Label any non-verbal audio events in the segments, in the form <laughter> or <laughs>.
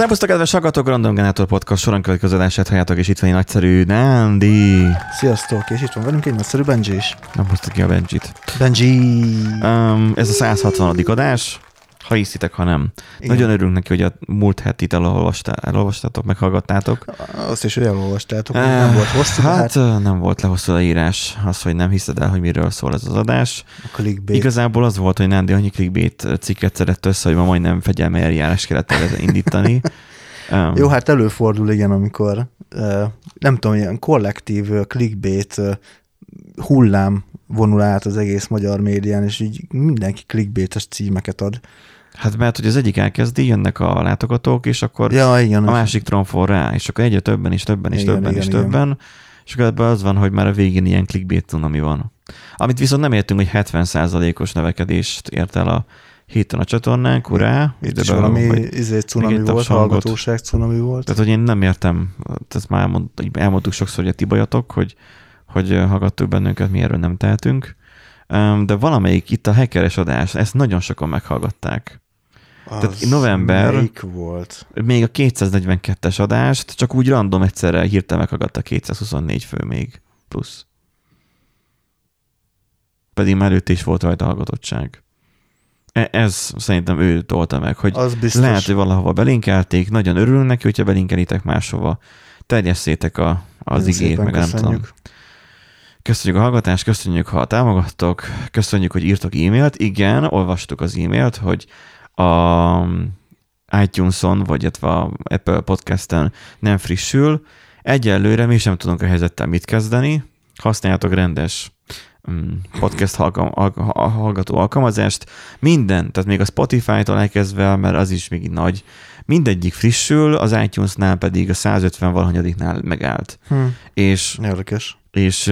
Szervusztok, kedves hallgatók, Random Generator Podcast soron következő adását halljátok, és itt van egy nagyszerű Nandi. Sziasztok, és itt van velünk egy nagyszerű Benji is. Nem hoztuk ki a Benjit. Benji! Um, ez a 160. adás. Ha hiszitek, ha nem. Igen. Nagyon örülünk neki, hogy a múlt hetit elolvastá, elolvastátok, meghallgattátok. Azt is, hogy elolvastátok, uh, nem volt hosszú. Hát, hát nem volt lehosszú a írás. Az, hogy nem hiszed el, hogy miről szól ez az adás. A clickbait. Igazából az volt, hogy Nandi annyi clickbait cikket szedett össze, hogy ma majdnem fegyelme eljárás kellett indítani. <laughs> Um, Jó, hát előfordul, igen, amikor nem tudom, ilyen kollektív clickbait hullám vonul át az egész magyar médián, és így mindenki clickbaites címeket ad. Hát mert, hogy az egyik elkezdi, jönnek a látogatók, és akkor ja, igen, a másik tronfol rá, és akkor egyre többen, és többen, és igen, többen, igen, és igen. többen, és akkor ebben az van, hogy már a végén ilyen clickbait ami van. Amit viszont nem értünk, hogy 70%-os növekedést ért el a héten a csatornán, urá. Itt is valami izé, cunami volt, hallgatóság cunami volt. Tehát, hogy én nem értem, ezt már elmond, elmondtuk sokszor, hogy a ti bajatok, hogy, hogy hallgattuk bennünket, mi erről nem tehetünk. De valamelyik itt a hackeres adás, ezt nagyon sokan meghallgatták. Az Tehát november melyik volt? Még a 242-es adást, csak úgy random egyszerre hirtelen meghallgatta 224 fő még plusz. Pedig már előtt is volt rajta hallgatottság. E, ez szerintem ő tolta meg, hogy az biztos. lehet, hogy valahova belinkelték, nagyon örülünk neki, hogyha belinkelitek máshova, terjesszétek a, az igét, meg köszönjük. nem tudom. Köszönjük a hallgatást, köszönjük, ha támogattok, köszönjük, hogy írtok e-mailt. Igen, olvastuk az e-mailt, hogy a iTunes-on, vagy a Apple Podcast-en nem frissül. Egyelőre mi sem tudunk a helyzettel mit kezdeni. Használjátok rendes mm, podcast hallgató alkalmazást. Minden, tehát még a Spotify-tól elkezdve, mert az is még nagy, mindegyik frissül, az iTunes-nál pedig a 150 valahanyadiknál megállt. Hmm. És, Érdekes. És,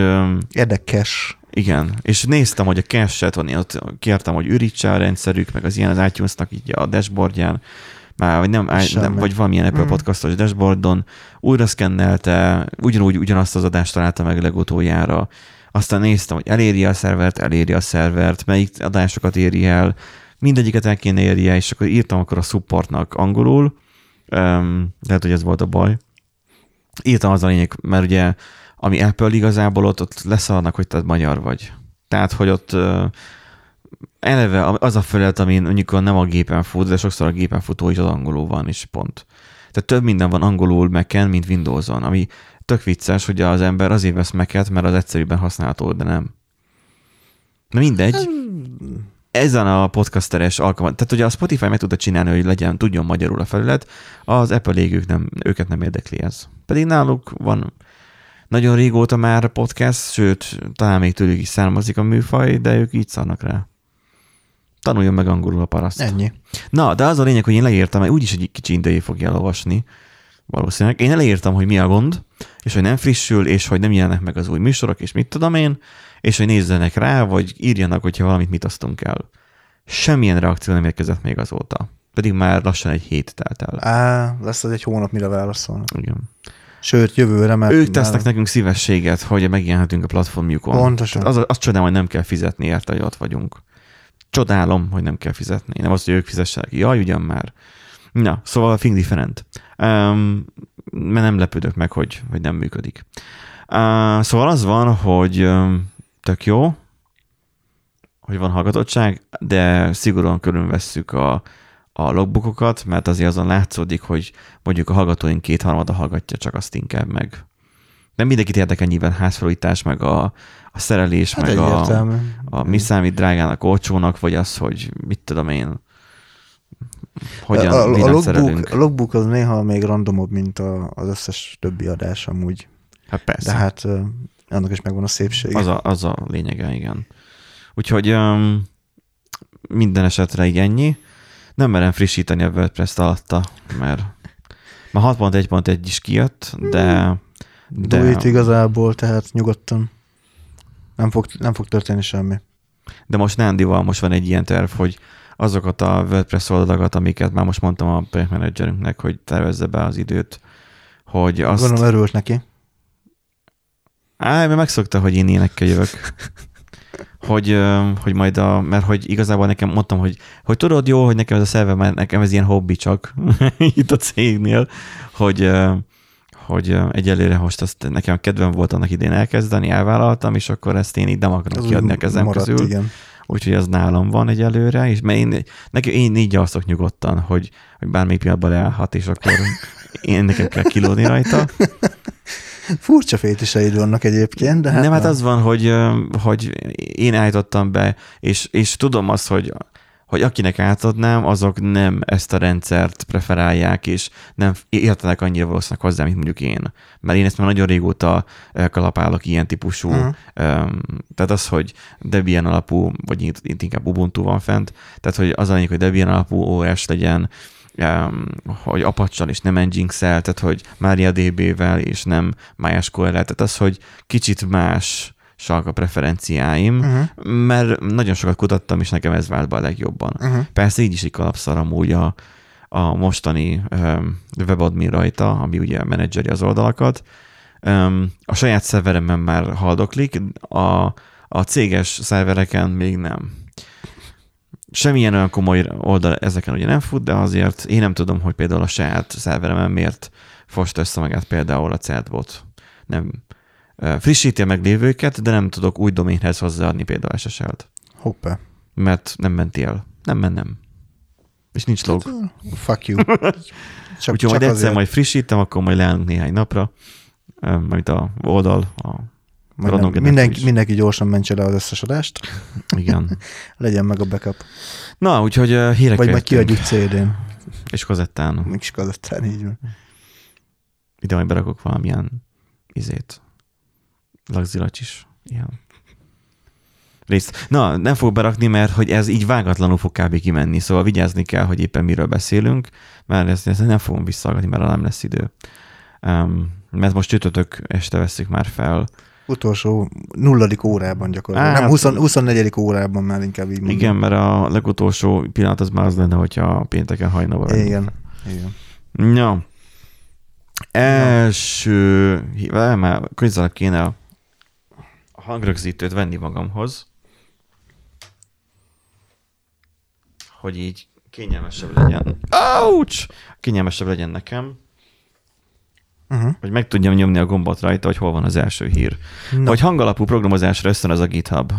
Érdekes. Igen, és néztem, hogy a cache-et, ott kértem, hogy ürítse a rendszerük, meg az ilyen az iTunes-nak így a dashboardján, már, vagy, nem, nem, vagy valamilyen Apple mm. podcastos dashboardon, újra szkennelte, ugyanúgy ugyanazt az adást találta meg legutoljára, aztán néztem, hogy eléri a szervert, eléri a szervert, melyik adásokat éri el, mindegyiket el kéne érje, és akkor írtam akkor a supportnak angolul, um, lehet, hogy ez volt a baj. Írtam az a lényeg, mert ugye ami Apple igazából ott, ott leszarnak, hogy te magyar vagy. Tehát, hogy ott eleve az a felület, ami mondjuk nem a gépen fut, de sokszor a gépen futó is az angolul van, és pont. Tehát több minden van angolul Mac-en, mint Windows-on, ami tök vicces, hogy az ember azért vesz mac mert az egyszerűbben használható, de nem. Na mindegy. Ezen a podcasteres alkalmat, tehát ugye a Spotify meg tudta csinálni, hogy legyen, tudjon magyarul a felület, az Apple égők nem, őket nem érdekli ez. Pedig náluk van nagyon régóta már podcast, sőt, talán még tőlük is származik a műfaj, de ők így szarnak rá. Tanuljon meg angolul a paraszt. Ennyi. Na, de az a lényeg, hogy én leírtam, mert úgyis egy kicsi idejé fogja elolvasni, valószínűleg. Én leírtam, hogy mi a gond, és hogy nem frissül, és hogy nem jelennek meg az új műsorok, és mit tudom én, és hogy nézzenek rá, vagy írjanak, hogyha valamit mit asztunk el. Semmilyen reakció nem érkezett még azóta. Pedig már lassan egy hét telt el. Á, lesz az egy hónap, mire válaszolnak. Igen. Sőt, jövőre, mert... Ők tesznek már... nekünk szívességet, hogy megjelenhetünk a platformjukon. Pontosan. Az, az csodálom, hogy nem kell fizetni érte, hogy ott vagyunk. Csodálom, hogy nem kell fizetni. Nem az, hogy ők fizessenek. Jaj, ugyan már. Na, szóval think different. Um, mert nem lepődök meg, hogy, hogy nem működik. Uh, szóval az van, hogy um, tök jó, hogy van hallgatottság, de szigorúan körülvesszük a, a logbookokat, mert azért azon látszódik, hogy mondjuk a hallgatóink kétharmada hallgatja, csak azt inkább meg. Nem mindenkit érdekel nyilván házfelújítás, meg a, a szerelés, hát meg a, a mi számít drágának, olcsónak, vagy az, hogy mit tudom én, hogyan, a, a, a logbook, a logbook az néha még randomabb, mint a, az összes többi adás amúgy. Hát persze. De hát annak is megvan a szépsége. Az a, az a lényege, igen. Úgyhogy um, minden esetre így ennyi nem merem frissíteni a WordPress-t alatta, mert már 6.1.1 is kijött, de... de... Dújt igazából, tehát nyugodtan. Nem fog, nem fog történni semmi. De most Nandival most van egy ilyen terv, hogy azokat a WordPress oldalakat, amiket már most mondtam a projektmenedzserünknek, hogy tervezze be az időt, hogy azt... Gondolom örült neki. Á, mert megszokta, hogy én énekkel jövök. <laughs> hogy, hogy majd a, mert hogy igazából nekem mondtam, hogy, hogy tudod jó, hogy nekem ez a szerve, mert nekem ez ilyen hobbi csak <laughs> itt a cégnél, hogy, hogy egyelőre most azt nekem kedvem volt annak idén elkezdeni, elvállaltam, és akkor ezt én így nem akarom kiadni a kezem maradt, közül. Igen. Úgyhogy ez nálam van egyelőre, és mert én, nekem, én így alszok nyugodtan, hogy, hogy bármelyik pillanatban leállhat, és akkor <laughs> én nekem kell kilódni rajta. Furcsa fétiseid vannak egyébként, de hát Nem, hát az van, hogy, hogy én állítottam be, és, és tudom azt, hogy hogy akinek átadnám, azok nem ezt a rendszert preferálják, és nem értenek annyira valószínűleg hozzá, mint mondjuk én. Mert én ezt már nagyon régóta kalapálok ilyen típusú, uh-huh. tehát az, hogy Debian alapú, vagy itt inkább Ubuntu van fent, tehát hogy az annyi, hogy Debian alapú OS legyen, hogy apache és nem nginx tehát hogy MariaDB-vel és nem MySQL-el, tehát az, hogy kicsit más a preferenciáim, uh-huh. mert nagyon sokat kutattam, és nekem ez vált be a legjobban. Uh-huh. Persze így is egy kalapszar amúgy a, a mostani um, webadmin rajta, ami ugye menedzseri az oldalakat. Um, a saját szerveremben már haldoklik, a, a céges szervereken még nem. Semmilyen olyan komoly oldal ezeken ugye nem fut, de azért én nem tudom, hogy például a saját szerveremen miért fost össze magát például a Certbot. Nem, frissíti a meglévőket, de nem tudok új doménhez hozzáadni például SSL-t. Hoppá. Mert nem menti el. Nem mennem. És nincs log. Hát, fuck you. <laughs> Csak, Úgyhogy majd egyszer majd frissítem, akkor majd leállunk néhány napra, majd a oldal, a nem, mindenki, mindenki gyorsan mentse le az összes adást. Igen. <laughs> Legyen meg a backup. Na, úgyhogy uh, hírek Vagy majd kiadjuk CD-n. <laughs> És kazettán. Is kazettán, így van. Ide majd berakok valamilyen izét. Lagzilacs is. Ilyen. Részt. Na, nem fog berakni, mert hogy ez így vágatlanul fog kb. kimenni, szóval vigyázni kell, hogy éppen miről beszélünk, mert ezt, ezt nem fogom visszagadni, mert nem lesz idő. Um, mert most csütörtök este veszik már fel. Utolsó nulladik órában gyakorlatilag. Á, nem, 20, 24. órában már inkább így mondom. Igen, mert a legutolsó pillanat az már az lenne, hogyha pénteken hajnal van. Igen, igen. Ja. Első, ja. már közelebb kéne hangrögzítőt venni magamhoz, hogy így kényelmesebb legyen. Ouch! Kényelmesebb legyen nekem. Uh-huh. Hogy meg tudjam nyomni a gombot rajta, hogy hol van az első hír. No. Vagy hangalapú programozásra ösztön az a GitHub.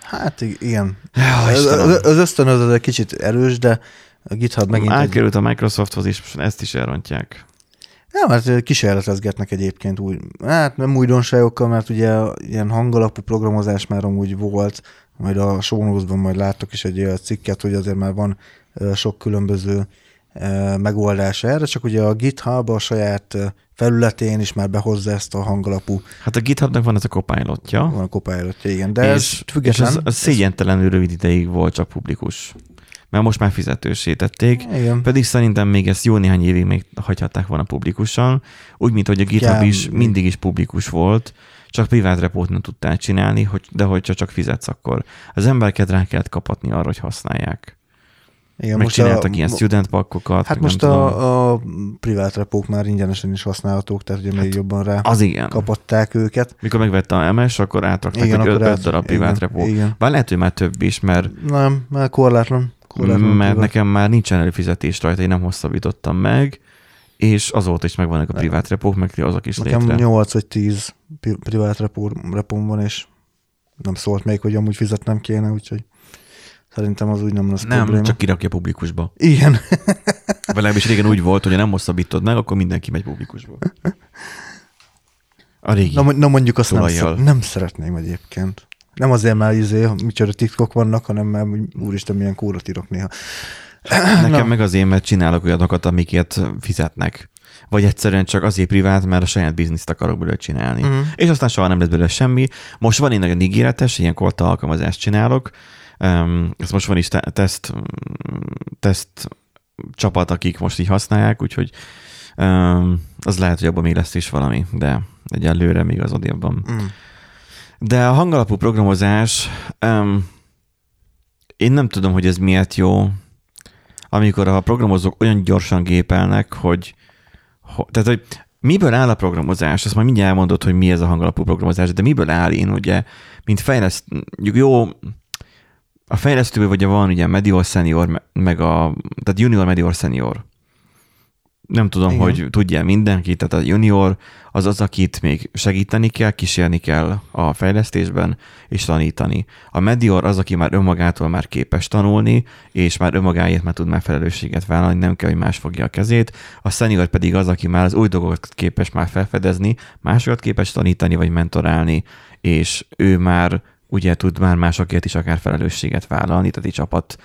Hát igen. Ja, az, az ösztön az egy kicsit erős, de a GitHub megint... Átkerült egy... a Microsofthoz is, ezt is elrontják. Nem, hát kísérletezgetnek egyébként úgy, hát nem újdonságokkal, mert ugye ilyen hangalapú programozás már amúgy volt, majd a show majd láttok is egy olyan cikket, hogy azért már van sok különböző megoldás erre, csak ugye a GitHub a saját felületén is már behozza ezt a hangalapú. Hát a GitHubnak van ez a copilotja. Van a copilotja, igen. De és, ez független. És ez, ez szégyentelenül rövid ideig volt csak publikus mert most már fizetősítették, Igen. pedig szerintem még ezt jó néhány évig még hagyhatták volna publikusan, úgy, mint hogy a GitHub ja, is mindig is publikus volt, csak privát repót nem tudtál csinálni, hogy, de hogyha csak fizetsz, akkor az embereket rá kellett kapatni arra, hogy használják. Igen, meg csináltak a, ilyen student pakkokat. Hát most a, a privát repók már ingyenesen is használhatók, tehát ugye hát még jobban rá az igen. kapatták őket. Mikor megvette a MS, akkor átrakták igen, egy 5 darab privát repó. Bár lehet, hogy már több is, mert... Nem, mert korlátlan. Mert nekem már nincsen előfizetés rajta, én nem hosszabbítottam meg, és azóta is megvannak a privát repók, meg azok is nekem létre. 8 vagy 10 privát repó, repóm van, és nem szólt még, hogy amúgy fizetnem kéne, úgyhogy szerintem az úgy nem lesz Nem, probléma. csak kirakja publikusba. Igen. Vagy régen úgy volt, hogy nem hosszabbítod meg, akkor mindenki megy publikusba. A régi. Na, na mondjuk azt nem, szer- nem szeretném egyébként. Nem azért már izé, micsoda titkok vannak, hanem mert úristen, milyen kórat írok néha. Nekem Na. meg azért, mert csinálok olyanokat, amiket fizetnek. Vagy egyszerűen csak azért privát, mert a saját bizniszt akarok belőle csinálni. Uh-huh. És aztán soha nem lesz belőle semmi. Most van egy nagyon ígéretes, ilyen kolta alkalmazást csinálok. Ezt most van is te- teszt, teszt csapat, akik most így használják, úgyhogy az lehet, hogy abban még lesz is valami, de egyelőre még az odébban. Uh-huh. De a hangalapú programozás, um, én nem tudom, hogy ez miért jó, amikor a programozók olyan gyorsan gépelnek, hogy, ho, tehát, hogy Miből áll a programozás? Azt majd mindjárt elmondod, hogy mi ez a hangalapú programozás, de miből áll én ugye, mint fejleszt, jó, a fejlesztőből ugye van ugye Medior Senior, meg a, tehát Junior Medior Senior. Nem tudom, Igen. hogy tudja mindenki, tehát a junior az az, akit még segíteni kell, kísérni kell a fejlesztésben, és tanítani. A medior az, aki már önmagától már képes tanulni, és már önmagáért már tud már felelősséget vállalni, nem kell, hogy más fogja a kezét. A senior pedig az, aki már az új dolgokat képes már felfedezni, másokat képes tanítani, vagy mentorálni, és ő már ugye tud már másokért is akár felelősséget vállalni, tehát egy csapat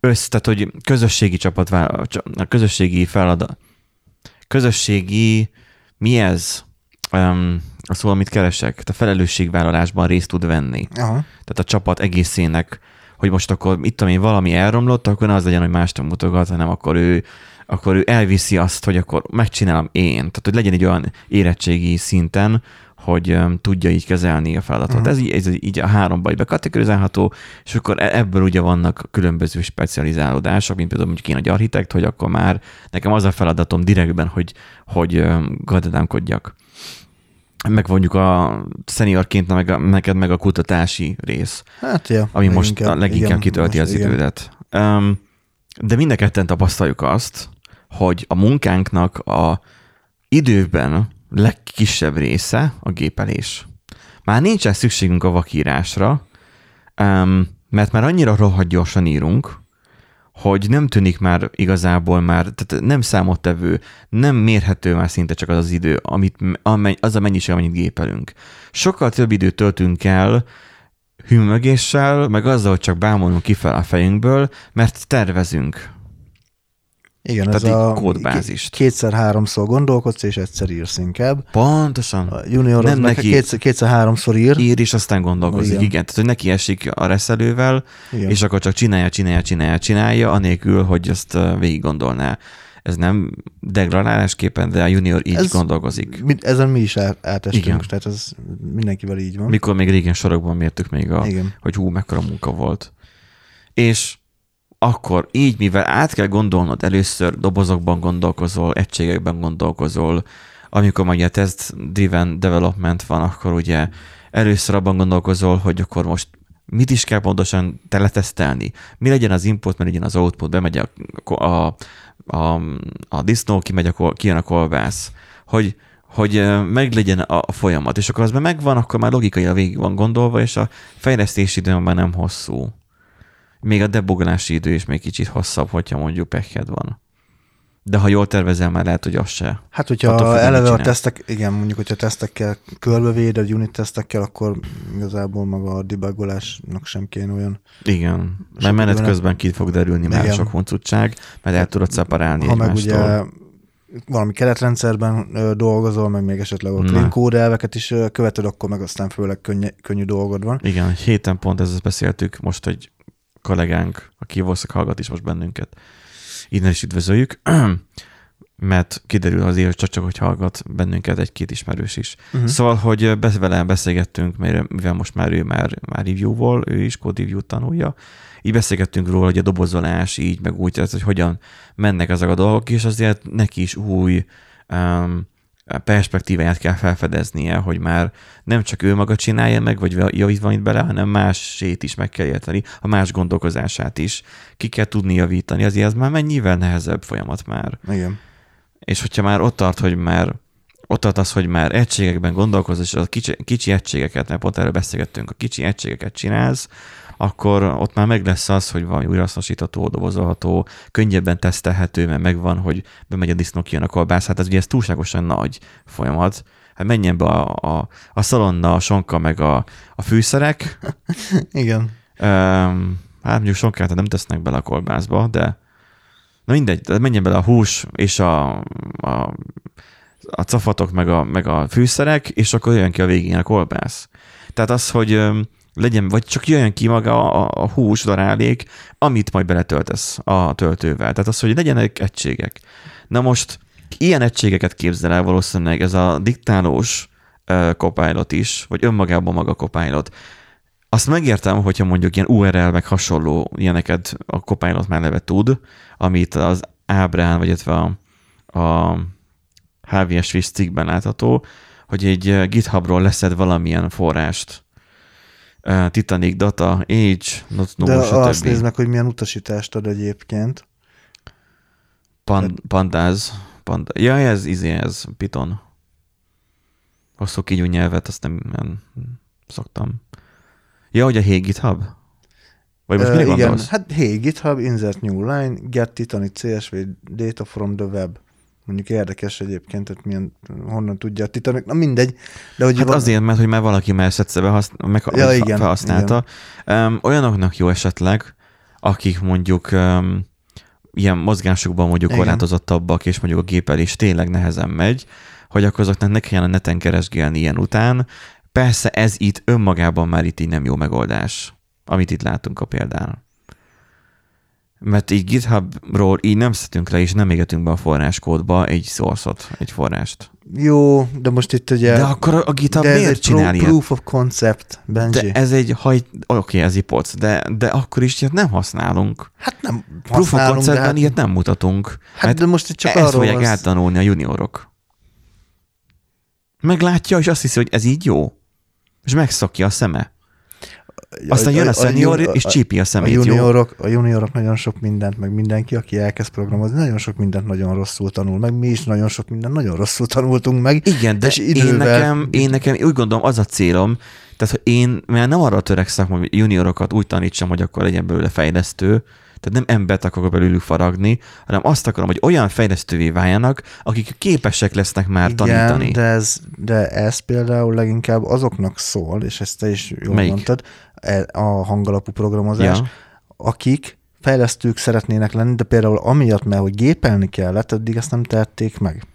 össz, tehát hogy közösségi csapat, a közösségi feladat, közösségi, mi ez? Um, a szó, amit keresek, a felelősségvállalásban részt tud venni. Aha. Tehát a csapat egészének, hogy most akkor itt én, valami elromlott, akkor ne az legyen, hogy más mutogat, hanem akkor ő, akkor ő elviszi azt, hogy akkor megcsinálom én. Tehát, hogy legyen egy olyan érettségi szinten, hogy tudja így kezelni a feladatot. Uh-huh. Ez, így, ez így a háromba bekategorizálható, és akkor e-, ebből ugye vannak különböző specializálódások, mint például mondjuk én egy architekt, hogy akkor már nekem az a feladatom direktben, hogy, hogy gazdadámkodjak. Meg mondjuk a szeniorként meg a, neked meg a kutatási rész. Hát ja. Ami most inkább, leginkább igen, kitölti most az igen. idődet. Um, de mind a ketten tapasztaljuk azt, hogy a munkánknak a időben legkisebb része a gépelés. Már nincsen szükségünk a vakírásra, mert már annyira rohadt gyorsan írunk, hogy nem tűnik már igazából már, tehát nem számottevő, nem mérhető már szinte csak az az idő, amit, az a mennyiség, amennyit gépelünk. Sokkal több időt töltünk el hűmögéssel, meg azzal, hogy csak bámulunk kifel a fejünkből, mert tervezünk. Igen, Tehát ez a kódbázist. Kétszer-háromszor gondolkodsz, és egyszer írsz inkább. Pontosan. A junior nem neki kétszer, kétszer-háromszor ír. Ír, és aztán gondolkozik. Igen. igen. Tehát, hogy neki esik a reszelővel, igen. és akkor csak csinálja, csinálja, csinálja, csinálja, anélkül, hogy ezt végig gondolná. Ez nem degradálásképpen, de a junior így ez, gondolkozik. Mi, ezen mi is átestünk, Igen. tehát ez mindenkivel így van. Mikor még régen sorokban mértük még, a, Igen. hogy hú, mekkora munka volt. És akkor így, mivel át kell gondolnod, először dobozokban gondolkozol, egységekben gondolkozol, amikor majd a test-driven development van, akkor ugye először abban gondolkozol, hogy akkor most mit is kell pontosan teletesztelni, mi legyen az input, mi legyen az output, bemegy a, a, a, a disznó, kimegy a, kijön a kolbász, hogy, hogy meg legyen a, folyamat, és akkor az megvan, akkor már logikai végig van gondolva, és a fejlesztési idő már nem hosszú még a debogolási idő is még kicsit hosszabb, hogyha mondjuk pekhed van. De ha jól tervezel, már lehet, hogy az se. Hát, hogyha eleve a tesztek, igen, mondjuk, hogyha tesztekkel körbevéded, unit tesztekkel, akkor igazából maga a debugolásnak sem kéne olyan. Igen, mert menet közben ki fog derülni igen. már sok huncutság, mert el tudod szeparálni Ha meg ugye valami keretrendszerben dolgozol, meg még esetleg a clean code elveket is követed, akkor meg aztán főleg könny- könnyű dolgod van. Igen, héten pont ezt beszéltük, most egy kollégánk, aki valószínűleg hallgat is most bennünket. Innen is üdvözöljük, <clears throat> mert kiderül azért, hogy csak, hogy hallgat bennünket egy-két ismerős is. Uh-huh. Szóval, hogy vele beszélgettünk, mivel most már ő már, már review-vol, ő is code review tanulja, így beszélgettünk róla, hogy a dobozolás így, meg úgy, hogy hogyan mennek ezek a dolgok, és azért neki is új um, perspektíváját kell felfedeznie, hogy már nem csak ő maga csinálja meg, vagy javít itt bele, hanem másét is meg kell érteni, a más gondolkozását is. Ki kell tudni javítani, azért ez már mennyivel nehezebb folyamat már. Igen. És hogyha már ott tart, hogy már ott tart az, hogy már egységekben gondolkozol, és a kicsi, kicsi egységeket, mert pont erről beszélgettünk, a kicsi egységeket csinálsz, akkor ott már meg lesz az, hogy valami újrahasznosítható, dobozolható, könnyebben tesztelhető, mert megvan, hogy bemegy a disznó, kijön a kolbász. Hát ez ugye ez túlságosan nagy folyamat. Hát menjen be a, a, a szalonna, a sonka, meg a, a fűszerek. <laughs> Igen. Um, hát mondjuk sonkát nem tesznek bele a kolbászba, de na mindegy, de menjen bele a hús és a, a, a cafatok, meg a, meg a fűszerek, és akkor jön ki a végén a kolbász. Tehát az, hogy legyen, vagy csak jöjjön ki maga a, a hús darálék, amit majd beletöltesz a töltővel. Tehát az, hogy legyenek egységek. Na most ilyen egységeket képzel el valószínűleg ez a diktálós uh, is, vagy önmagában maga Copilot. Azt megértem, hogyha mondjuk ilyen URL meg hasonló ilyeneket a Copilot már neve tud, amit az ábrán, vagy a, a HVS cikkben látható, hogy egy GitHubról leszed valamilyen forrást. Titanic Data, Age, not, no, De azt nézd meg, hogy milyen utasítást ad egyébként. Pan, pandáz. Pand, ja, ez, izé, ez Python. Hosszú kigyú nyelvet, azt nem, nem szoktam. Ja, hogy a Hey GitHub? Vagy most uh, igen, gondolsz? hát Hey GitHub, insert new line, get Titanic CSV data from the web. Mondjuk érdekes egyébként, hogy milyen, honnan tudja a Titanic, na mindegy. De hogy hát van... azért, mert hogy már valaki már egyszer használ, meg ja, igen, felhasználta. Igen. Um, olyanoknak jó esetleg, akik mondjuk um, ilyen mozgásokban mondjuk Igen. korlátozottabbak, és mondjuk a gépelés tényleg nehezen megy, hogy akkor azoknak ne kelljen a neten keresgélni ilyen után. Persze ez itt önmagában már itt így nem jó megoldás, amit itt látunk a példán. Mert így GitHubról így nem szedünk le, és nem égetünk be a forráskódba egy source egy forrást. Jó, de most itt ugye... De akkor a GitHub de miért csinál pro, Proof of concept, Benji. De ez egy haj... Oké, okay, ez ipoc, de, de akkor is ilyet nem használunk. Hát nem Proof of conceptben hát... ilyet nem mutatunk. Hát de most itt csak ezt fogják az... áttanulni a juniorok. Meglátja, és azt hiszi, hogy ez így jó. És megszokja a szeme. Aztán jön a, a senior, és csípi a szemét, a juniorok, jó? A juniorok nagyon sok mindent, meg mindenki, aki elkezd programozni, nagyon sok mindent nagyon rosszul tanul, meg mi is nagyon sok mindent nagyon rosszul tanultunk meg. Igen, de idővel... én, nekem, én nekem úgy gondolom az a célom, tehát hogy én mert nem arra törekszem, hogy juniorokat úgy tanítsam, hogy akkor legyen belőle fejlesztő, tehát nem embert akarok belőlük faragni, hanem azt akarom, hogy olyan fejlesztővé váljanak, akik képesek lesznek már Igen, tanítani. De ez, de ez például leginkább azoknak szól, és ezt te is jól Melyik? mondtad, a hangalapú programozás, ja. akik fejlesztők szeretnének lenni, de például amiatt, mert hogy gépelni kellett, addig ezt nem tehették meg.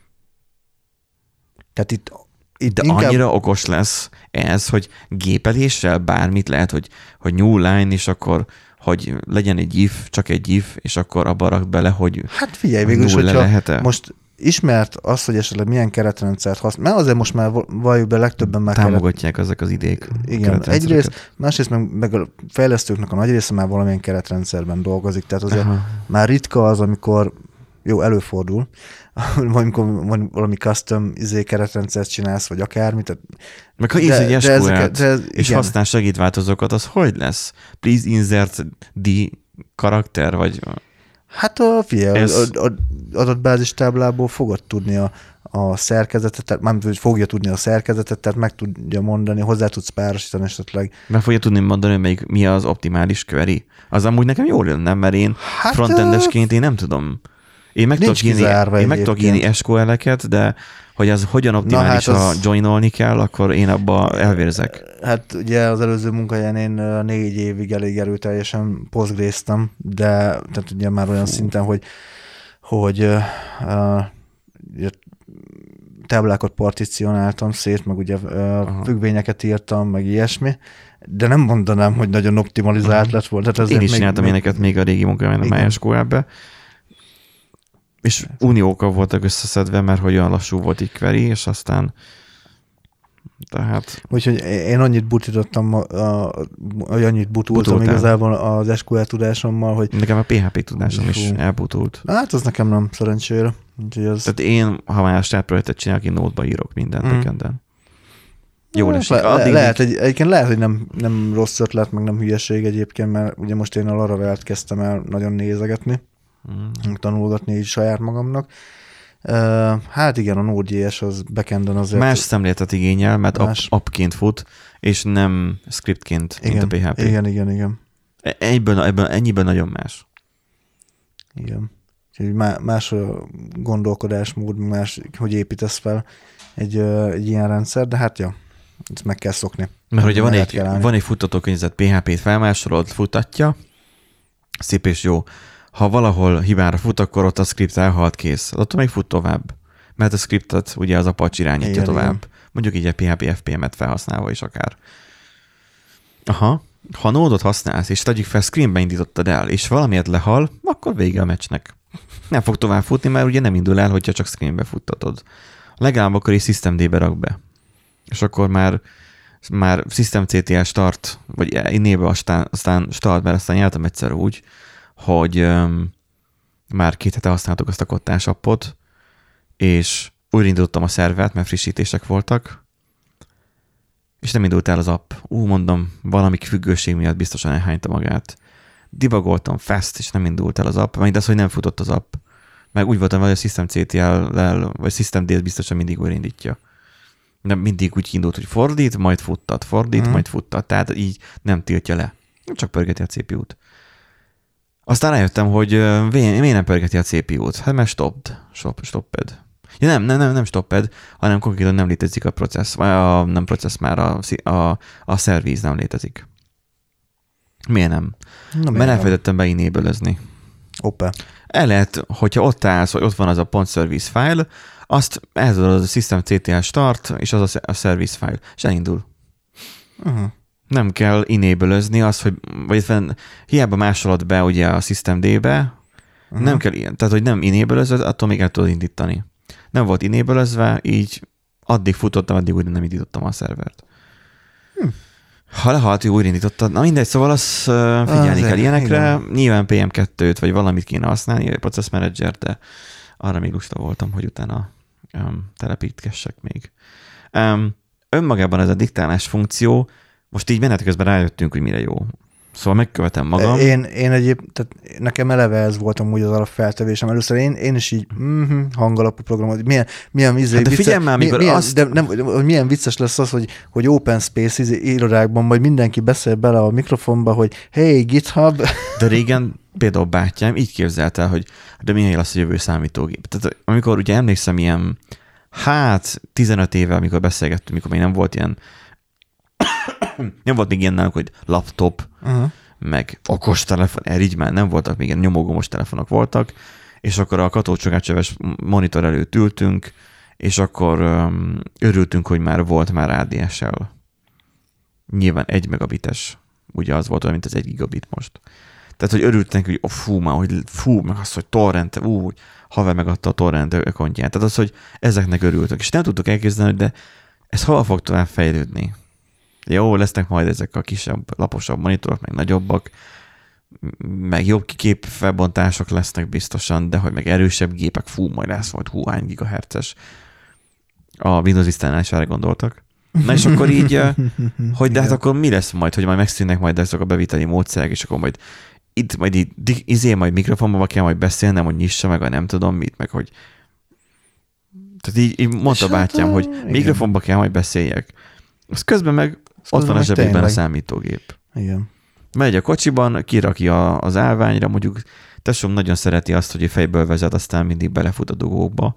Tehát itt itt De inkább... annyira okos lesz ez, hogy gépeléssel bármit lehet, hogy, hogy new line, és akkor hogy legyen egy if, csak egy if, és akkor abba rak bele, hogy Hát figyelj, végül is, hogyha lehet-e? most ismert az, hogy esetleg milyen keretrendszert használ, mert azért most már valljuk be legtöbben már Támogatják keret... ezek az idék. Igen, egyrészt, másrészt meg, meg a fejlesztőknek a nagy része már valamilyen keretrendszerben dolgozik, tehát azért Aha. már ritka az, amikor jó, előfordul, <laughs> amikor valami custom izé keretrendszert csinálsz, vagy akármit. Tehát, Meg ha írsz egy SQL-t, és igen. használ segítváltozókat, az hogy lesz? Please insert the karakter, vagy... Hát a, figyelj, Ez... adott bázistáblából fogod tudni a, a szerkezetet, tehát hogy fogja tudni a szerkezetet, tehát meg tudja mondani, hozzá tudsz párosítani esetleg. Meg fogja tudni mondani, hogy melyik, mi az optimális query. Az amúgy nekem jól lenne, mert én hát, frontendesként én nem tudom én meg tudok írni, én meg tudok írni SQL-eket, de hogy az hogyan optimális, hát az... ha joinolni kell, akkor én abba elvérzek. Hát ugye az előző munkahelyen én négy évig elég erőteljesen postgréztem, de tehát ugye már olyan Fú. szinten, hogy, hogy uh, táblákat particionáltam szét, meg ugye uh, függvényeket írtam, meg ilyesmi, de nem mondanám, hogy nagyon optimalizált lett volt. Tehát én is csináltam még, ilyeneket még a régi munkahelyen a MySQL-be, és uniókkal voltak összeszedve, mert hogy olyan lassú volt így query, és aztán tehát... Úgyhogy én annyit butítottam, hogy annyit butultam Butultál. igazából az SQL tudásommal, hogy... Nekem a PHP tudásom Fú. is elbutult. Hát az nekem nem, szerencsére. Úgyhogy az... Tehát én, ha már start projektet csinálok, én nótba írok mindent mm. backenden. Jó lesz. Le, le, lehet, egy, egyébként lehet, hogy nem, nem rossz ötlet, meg nem hülyeség egyébként, mert ugye most én a Laravel-t kezdtem el nagyon nézegetni, mm. tanulgatni így saját magamnak. Hát igen, a Node.js az backenden azért... Más szemléletet igényel, mert más... appként fut, és nem scriptként, igen, mint a PHP. Igen, igen, igen. E, Egyből, ebben, ennyiben nagyon más. Igen. Úgyhogy más a gondolkodásmód, más, hogy építesz fel egy, egy ilyen rendszer, de hát ja, ezt meg kell szokni. Mert ugye van egy, van egy futtatókönyvezet, PHP-t felmásolod, futatja, szép és jó ha valahol hibára fut, akkor ott a script elhalt kész. Ott még fut tovább. Mert a scriptet ugye az Apache irányítja igen, tovább. Igen. Mondjuk így a PHP FPM-et felhasználva is akár. Aha. Ha nódot használsz, és tegyük fel, screenbe indítottad el, és valamiért lehal, akkor vége a meccsnek. Nem fog tovább futni, mert ugye nem indul el, hogyha csak screenbe futtatod. Legalább akkor is systemd-be rak be. És akkor már már systemctl start, vagy innébe aztán, aztán start, mert aztán jártam egyszer úgy, hogy um, már két hete használtuk azt a kottás appot, és újraindítottam a szervet, mert frissítések voltak, és nem indult el az app. Ú, mondom, valami függőség miatt biztosan elhányta magát. Dibagoltam fast, és nem indult el az app, majd az, hogy nem futott az app. Meg úgy voltam, hogy a System CTL-lel, vagy System D biztosan mindig újraindítja. De mindig úgy indult, hogy fordít, majd futtat, fordít, mm. majd futtat. Tehát így nem tiltja le. Csak pörgeti a CPU-t. Aztán rájöttem, hogy miért nem pörgeti a CPU-t? Hát mert stopped, stop, stopped. Ja, nem, nem, nem, nem stopped, hanem konkrétan nem létezik a processz, vagy a, nem processz már, a, a, a szervíz nem létezik. Miért nem? Na, Mert elfelejtettem beinébölözni. Opa. El lehet, hogyha ott állsz, hogy ott van az a pont service file, azt elzudod a system ctl start, és az a, a service file, és elindul. Uh-huh. Nem kell enable az, hogy, vagy hiába másolod be ugye a systemd-be, uh-huh. nem kell ilyen, tehát hogy nem enable attól még el tudod indítani. Nem volt enable így addig futottam, addig úgy nem indítottam a szervert. Hm. Ha lehalt, újra indítottad. Na mindegy, szóval az figyelni az kell ilyenekre. Igen. Nyilván PM2-t, vagy valamit kéne használni, Process Manager, de arra még lusta voltam, hogy utána um, telepítkessek még. Um, önmagában ez a diktálás funkció, most így menet közben rájöttünk, hogy mire jó. Szóval megkövetem magam. Én, én egyéb, tehát nekem eleve ez volt amúgy az alapfeltevésem. Először én, én is így mm-hmm, hangalapú programot, milyen, milyen izé, hát de figyelj már, milyen, milyen, azt... de nem, milyen vicces lesz az, hogy, hogy open space izé, irodákban majd mindenki beszél bele a mikrofonba, hogy hey, GitHub. <laughs> De régen például bátyám így képzelte, hogy de milyen lesz a jövő számítógép. Tehát amikor ugye emlékszem ilyen, hát 15 éve, amikor beszélgettünk, amikor még nem volt ilyen <coughs> nem volt még ilyen nálunk, hogy laptop, uh-huh. meg okostelefon, erre így már nem voltak, még ilyen nyomogomos telefonok voltak, és akkor a katócsogácseves monitor előtt ültünk, és akkor um, örültünk, hogy már volt már ADSL. Nyilván egy megabites, ugye az volt olyan, mint az egy gigabit most. Tehát, hogy örültünk, hogy oh, fú, már, hogy fú, meg az, hogy torrent, ú, haver megadta a torrent ökontját. Tehát az, hogy ezeknek örültök. És nem tudtuk elképzelni, de ez hol fog tovább fejlődni. Jó, lesznek majd ezek a kisebb, laposabb monitorok, meg nagyobbak, meg jobb képfelbontások lesznek biztosan, de hogy meg erősebb gépek, fú, majd lesz majd hú, hány gigahertzes. A Windows vista is erre gondoltak. Na és akkor így, <laughs> hogy de hát akkor mi lesz majd, hogy majd megszűnnek majd ezek a beviteli módszerek, és akkor majd itt majd így, izé majd mikrofonba kell majd beszélnem, hogy nyissa meg a nem tudom mit, meg hogy tehát így, így mondta hát, bátyám, hogy igen. mikrofonba kell majd beszéljek. Az közben meg ott van a zsebében tényleg. a számítógép. Igen. Megy a kocsiban, kirakja az állványra, mondjuk tesóm nagyon szereti azt, hogy fejből vezet, aztán mindig belefut a dugókba,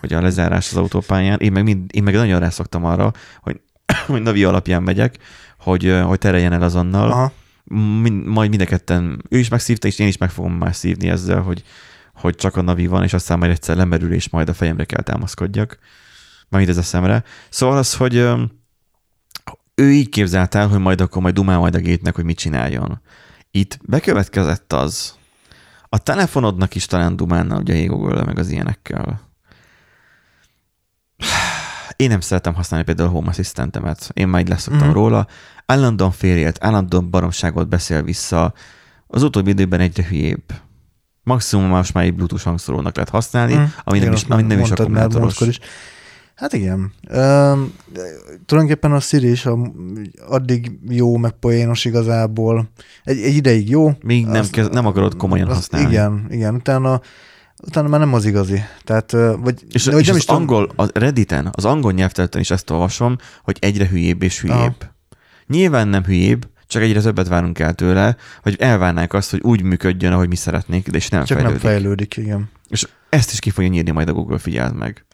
hogy a lezárás az autópályán. Én meg, mind, én meg nagyon rászoktam arra, hogy, <coughs> hogy navi alapján megyek, hogy, hogy tereljen el azonnal. Aha. Mind, majd mind ő is megszívta, és én is meg fogom már szívni ezzel, hogy, hogy csak a navi van, és aztán majd egyszer lemerül, és majd a fejemre kell támaszkodjak. Majd ez a szemre. Szóval az, hogy ő így képzelt el, hogy majd akkor majd dumál majd a gétnek, hogy mit csináljon. Itt bekövetkezett az, a telefonodnak is talán dumálna, ugye a Google meg az ilyenekkel. Én nem szeretem használni például a Home Assistantemet. Én már így leszoktam mm. róla. Állandóan félért, állandóan baromságot beszél vissza. Az utóbbi időben egyre hülyébb. Maximum most már egy Bluetooth hangszórónak lehet használni, mm. ami nem, is, ami nem is akkumulátoros. Is. Hát igen. Üm, tulajdonképpen a Siri is a, addig jó, meg poénos igazából. Egy, egy ideig jó. Még nem, azt, kezd, nem akarod komolyan használni. Igen, igen. Utána, utána már nem az igazi. Tehát, vagy, és, vagy és nem az is angol, a Redditen, az angol nyelvterületen is ezt olvasom, hogy egyre hülyébb és hülyébb. Aha. Nyilván nem hülyébb, csak egyre többet várunk el tőle, hogy elvárnák azt, hogy úgy működjön, ahogy mi szeretnénk, de és nem csak fejlődik. nem fejlődik, igen. És ezt is ki fogja nyírni majd a Google, figyeld meg.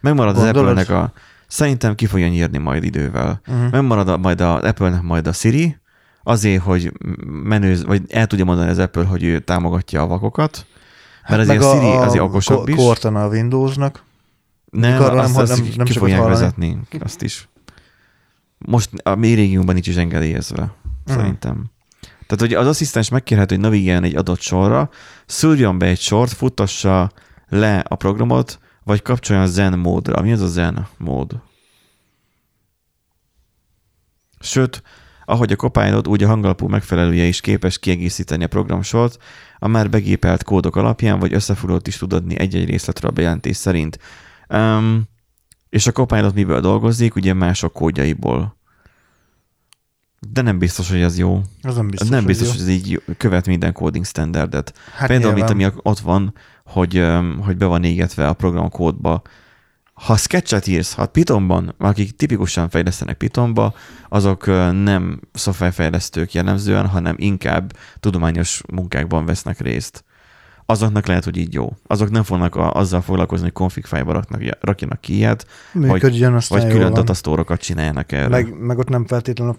Megmarad Gondolod? az apple a... Szerintem ki fogja nyírni majd idővel. Uh-huh. Megmarad a, majd az Apple-nek majd a Siri, azért, hogy menőz, vagy el tudja mondani az Apple, hogy ő támogatja a vakokat, mert hát azért a Siri azért okosabb ko- is. Kortana a Windowsnak. Nem, azt, nem, azt nem, nem ki fogják hallani. vezetni, azt is. Most a mi régióban nincs is engedélyezve, uh-huh. szerintem. Tehát, hogy az asszisztens megkérhet, hogy navigáljon egy adott sorra, szúrjon be egy sort, futassa le a programot, vagy kapcsoljon a zen módra. Mi az a zen mód? Sőt, ahogy a Copilot, úgy a hangalapú megfelelője is képes kiegészíteni a programsort, a már begépelt kódok alapján, vagy összefoglalót is tud adni egy-egy részletről a bejelentés szerint. Um, és a Copilot miből dolgozik? Ugye mások kódjaiból. De nem biztos, hogy ez jó. Az nem biztos, nem biztos hogy, hogy ez így követ minden coding standardet. Hát Például, nyilván. mint ami ott van, hogy, hogy be van égetve a program kódba. Ha sketchet írsz, ha Pythonban, akik tipikusan fejlesztenek Pythonba, azok nem szoftverfejlesztők jellemzően, hanem inkább tudományos munkákban vesznek részt. Azoknak lehet, hogy így jó. Azok nem fognak a, azzal foglalkozni, hogy config file raknak, rakjanak ki ilyet, Működjön, vagy jól külön datasztórokat csináljanak erre. Meg, meg ott nem feltétlenül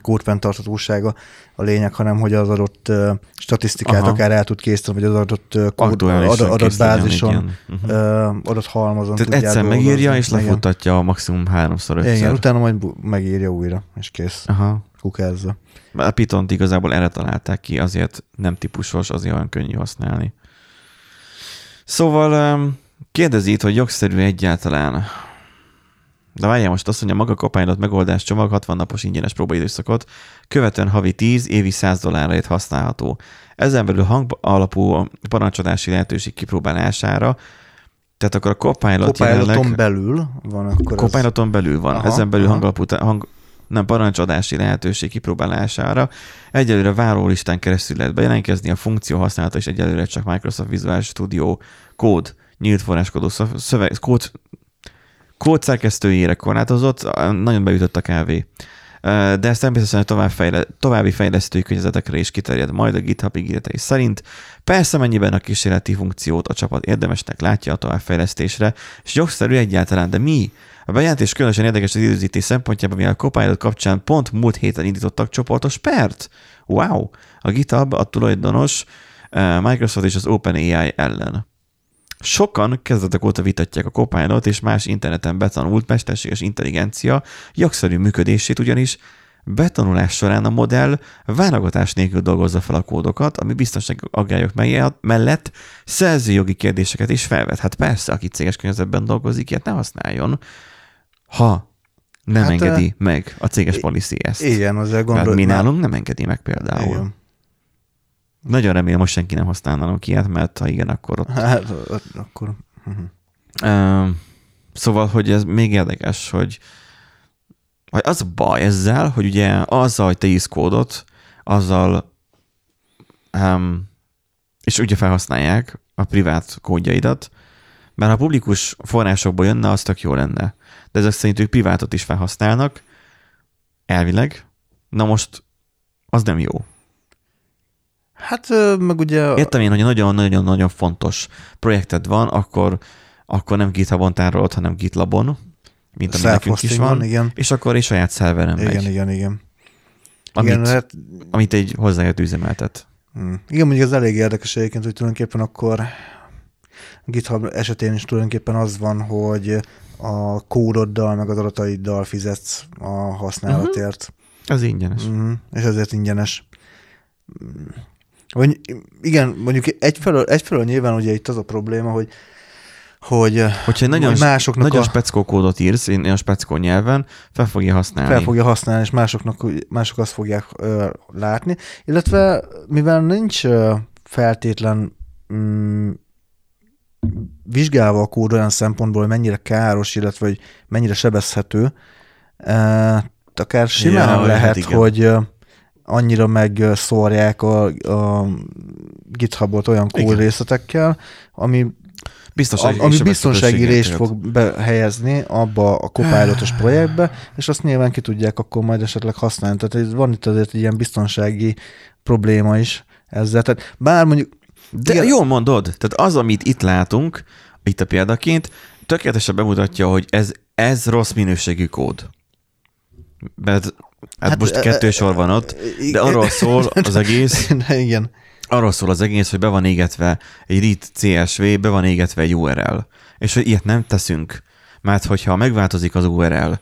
kódfenntarthatósága a lényeg, hanem hogy az adott uh, statisztikát Aha. akár el tud készíteni, vagy az adott uh, kód, ad, adott készíteni, bázison, igen. Mhm. uh, adott halmazon Tehát egyszer dolgozni. megírja, és Igen. lefutatja maximum háromszor, ötször. Igen, utána majd megírja újra, és kész. Aha. Kukázza. A Python-t igazából erre találták ki, azért nem típusos, azért olyan könnyű használni. Szóval um, kérdezi itt, hogy jogszerű egyáltalán. De várjál most azt mondja, maga Copilot megoldás csomag 60 napos ingyenes próbaidőszakot, követően havi 10, évi 100 dollárért használható. Ezen belül hang alapú parancsolási lehetőség kipróbálására, tehát akkor a Copilot, Copiloton jelenleg... belül van akkor. Copiloton belül van. Aha, Ezen belül aha. hangalapú, hang, nem parancsadási lehetőség kipróbálására. Egyelőre várólistán keresztül lehet bejelentkezni, a funkció használata is egyelőre csak Microsoft Visual Studio kód, nyílt forráskodó szöv- szöveg, kód, kódszerkesztőjére korlátozott, nagyon beütött a kávé. De ez természetesen tovább fejle, további fejlesztői környezetekre is kiterjed majd a GitHub ígéretei szerint. Persze mennyiben a kísérleti funkciót a csapat érdemesnek látja a továbbfejlesztésre, és jogszerű egyáltalán, de mi? A bejelentés különösen érdekes az időzítés szempontjában, mivel a Copilot kapcsán pont múlt héten indítottak csoportos pert. Wow! A GitHub a tulajdonos Microsoft és az OpenAI ellen. Sokan kezdetek óta vitatják a Copilot és más interneten betanult mesterséges intelligencia jogszerű működését, ugyanis betanulás során a modell válogatás nélkül dolgozza fel a kódokat, ami biztonsági aggályok mellett- szerzőjogi kérdéseket is felvet. Hát persze, aki céges környezetben dolgozik, ilyet ne használjon, ha nem Hát, engedi meg a céges policy ezt. Igen, azért gondolod. mi nálunk nem engedi meg például. Igen. Nagyon remélem, most senki nem használ nálunk ilyet, mert ha igen, akkor ott Hát, akkor... Ö, Szóval, hogy ez még érdekes, hogy vagy az a baj ezzel, hogy ugye azzal, hogy te írsz kódot, azzal um, és ugye felhasználják a privát kódjaidat, mert ha publikus forrásokból jönne, az tök jó lenne. De ezek szerint ők privátot is felhasználnak, elvileg. Na most az nem jó. Hát meg ugye... Értem én, hogy nagyon-nagyon-nagyon fontos projekted van, akkor, akkor nem GitHubon tárolod, hanem GitLabon, mint ami nekünk is van, Igen, és akkor is saját szerveren igen, megy, igen, igen. amit, Igen, hát, amit egy hozzájött üzemeltet. mm. igen, mondjuk az elég érdekes egyébként, hogy tulajdonképpen akkor GitHub esetén is tulajdonképpen az van, hogy a kódoddal, meg az adataiddal fizetsz a használatért. Ez ingyenes. Uh-huh. És ezért ingyenes. Vagy, igen, mondjuk egyfelől, egyfelől nyilván ugye itt az a probléma, hogy hogy, Hogyha egy nagyon, másoknak nagyon a, speckó kódot írsz, én a speckó nyelven, fel fogja használni. fel fogja használni, és másoknak, mások azt fogják ö, látni. Illetve mivel nincs ö, feltétlen mm, vizsgálva a kód olyan szempontból, hogy mennyire káros, illetve hogy mennyire sebezhető, e, akár simán Ja, ja, lehet, hát igen. hogy ö, annyira megszórják a, a GitHubot olyan Igen. kód részletekkel, ami Biztonsági, ami biztonsági részt fog behelyezni abba a copilotos projektbe, és azt nyilván ki tudják akkor majd esetleg használni. Tehát van itt azért ilyen biztonsági probléma is ezzel. Tehát bár mondjuk De Igen. jól mondod, tehát az, amit itt látunk, itt a példaként, tökéletesen bemutatja, hogy ez, ez rossz minőségű kód. Mert hát, hát most kettő sor van ott, de arról szól <laughs> az egész, <laughs> igen. arról szól az egész, hogy be van égetve egy read CSV, be van égetve egy URL. És hogy ilyet nem teszünk, mert hogyha megváltozik az URL,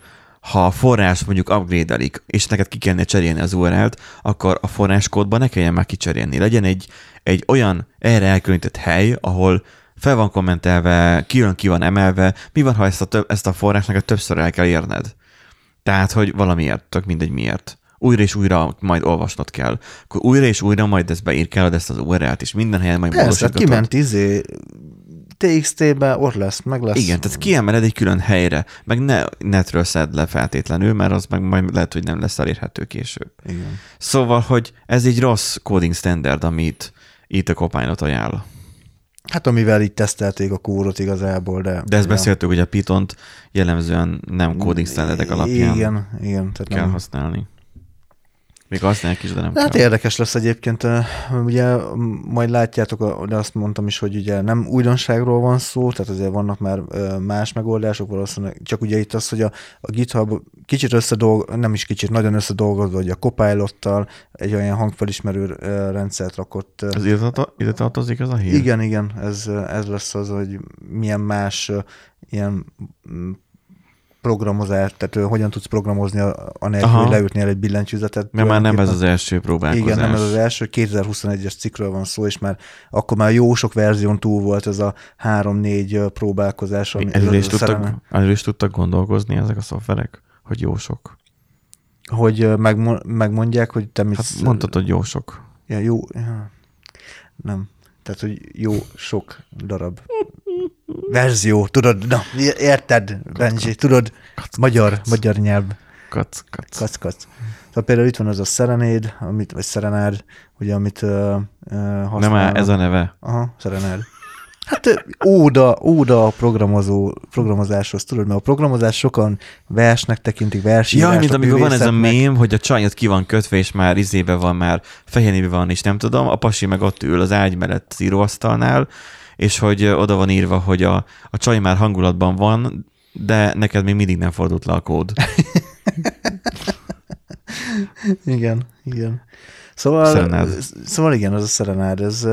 ha a forrás mondjuk upgrade és neked ki kellene cserélni az URL-t, akkor a forráskódban ne kelljen már kicserélni. Legyen egy, egy olyan erre elkülönített hely, ahol fel van kommentelve, külön ki van emelve, mi van, ha ezt a, több, ezt a forrásnak többször el kell érned. Tehát, hogy valamiért, tök mindegy miért. Újra és újra majd olvasnod kell. Akkor újra és újra majd ezt beírkálod ezt az URL-t, és minden helyen majd Persze, hát kiment izé TXT-be ott lesz, meg lesz. Igen, tehát kiemeled egy külön helyre, meg ne netről szed le feltétlenül, mert az meg majd lehet, hogy nem lesz elérhető később. Igen. Szóval, hogy ez egy rossz coding standard, amit itt a Copilot ajánl. Hát amivel itt tesztelték a kódot igazából, de... De ezt ja. beszéltük, hogy a Python-t jellemzően nem coding standardek alapján igen, igen, tehát kell nem, használni. Még használják is, de nem Hát kell. érdekes lesz egyébként, ugye majd látjátok, de azt mondtam is, hogy ugye nem újdonságról van szó, tehát azért vannak már más megoldások, valószínűleg csak ugye itt az, hogy a, a GitHub kicsit összedolg, nem is kicsit, nagyon összedolgozva, hogy a Copilot-tal egy olyan hangfelismerő rendszert rakott. Ez ide tartozik az a hír? Igen, igen, ez, ez lesz az, hogy milyen más ilyen programozás, tehát hogyan tudsz programozni anélkül, hogy leütnél egy billentyűzetet. Mert már nem ez az első próbálkozás. Igen, nem ez az első, 2021-es cikkről van szó, és már akkor már jó sok verzión túl volt ez a három-négy próbálkozás. Ami előre, is tudtak, előre is tudtak gondolkozni ezek a szoftverek, hogy jó sok. Hogy megmondják, hogy te mit... Hát mondtad, hogy jó sok. Ja, jó. Ja. Nem. Tehát, hogy jó sok darab verzió, tudod, na, érted, Benji, tudod, kac, magyar, kac. magyar nyelv. Kac, kac. Kac, kac. Szóval például itt van az a Serenád, amit, vagy Serenád, ugye, amit uh, uh, használ. Nem már ez a neve. Aha, Serenád. Hát óda, óda a programozó, programozáshoz, tudod, mert a programozás sokan versnek tekintik, versírásnak. Ja, mint amikor van ez a mém, hogy a csajot ki van kötve, és már izébe van, már fehér van, és nem tudom, a pasi meg ott ül az ágy mellett íróasztalnál, és hogy oda van írva, hogy a, a csaj már hangulatban van, de neked még mindig nem fordult le a kód. <laughs> igen, igen. Szóval, Szerenád. szóval igen, az a szerenád, ez,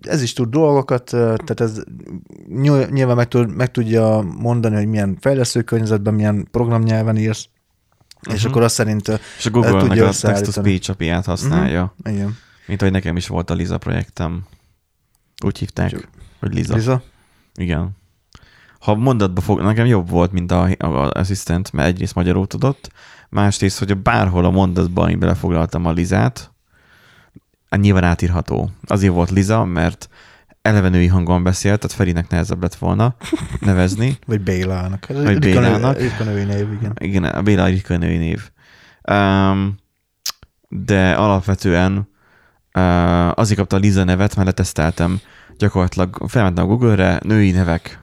ez is tud dolgokat, tehát ez nyilván meg, tud, meg tudja mondani, hogy milyen fejlesztő környezetben, milyen programnyelven írsz, uh-huh. és mhm. akkor azt szerint És a Google-nek a text-to-speech használja. Uh-huh. Igen. Mint hogy nekem is volt a Liza projektem. Úgy hívták, Csak, hogy Liza. Liza? Igen. Ha mondatba fog, nekem jobb volt, mint a, a assistant, mert egyrészt magyarul tudott, másrészt, hogy bárhol a mondatban én belefoglaltam a Lizát, nyilván átírható. Azért volt Liza, mert eleve női hangon beszélt, tehát Ferinek nehezebb lett volna nevezni. <laughs> Vagy Bélának. Vagy Bélának. Ritka női név, igen. Igen, a Béla ritka női név. Um, de alapvetően uh, azért kapta a Liza nevet, mert leteszteltem gyakorlatilag, felmentem a Google-re, női nevek,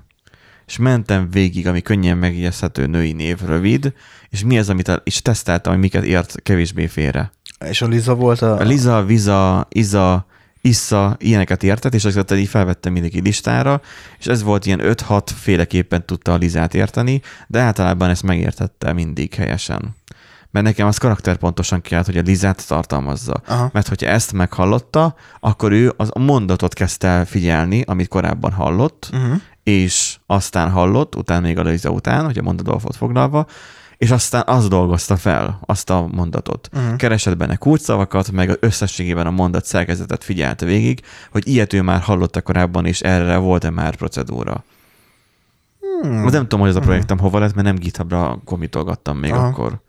és mentem végig, ami könnyen megijeszthető női név, rövid, és mi az, amit, a, és teszteltem, hogy miket ért kevésbé félre. És a Liza volt a... A Liza, Viza, Iza, Issa, ilyeneket értett, és azokat így felvettem mindenki listára, és ez volt ilyen 5-6 féleképpen tudta a Lizát érteni, de általában ezt megértette mindig helyesen mert nekem az karakterpontosan kellett, hogy a Lizát tartalmazza. Aha. Mert hogyha ezt meghallotta, akkor ő az a mondatot kezdte el figyelni, amit korábban hallott, uh-huh. és aztán hallott, utána még a Liza után, hogy a mondatból volt foglalva, és aztán az dolgozta fel, azt a mondatot. Uh-huh. Keresett benne kulcsszavakat, meg összességében a mondat szerkezetet figyelte végig, hogy ilyet ő már hallotta korábban, és erre volt-e már procedúra. Hmm. Nem tudom, hogy ez a hmm. projektem hmm. hova lett, mert nem GitHubra komitolgattam még Aha. akkor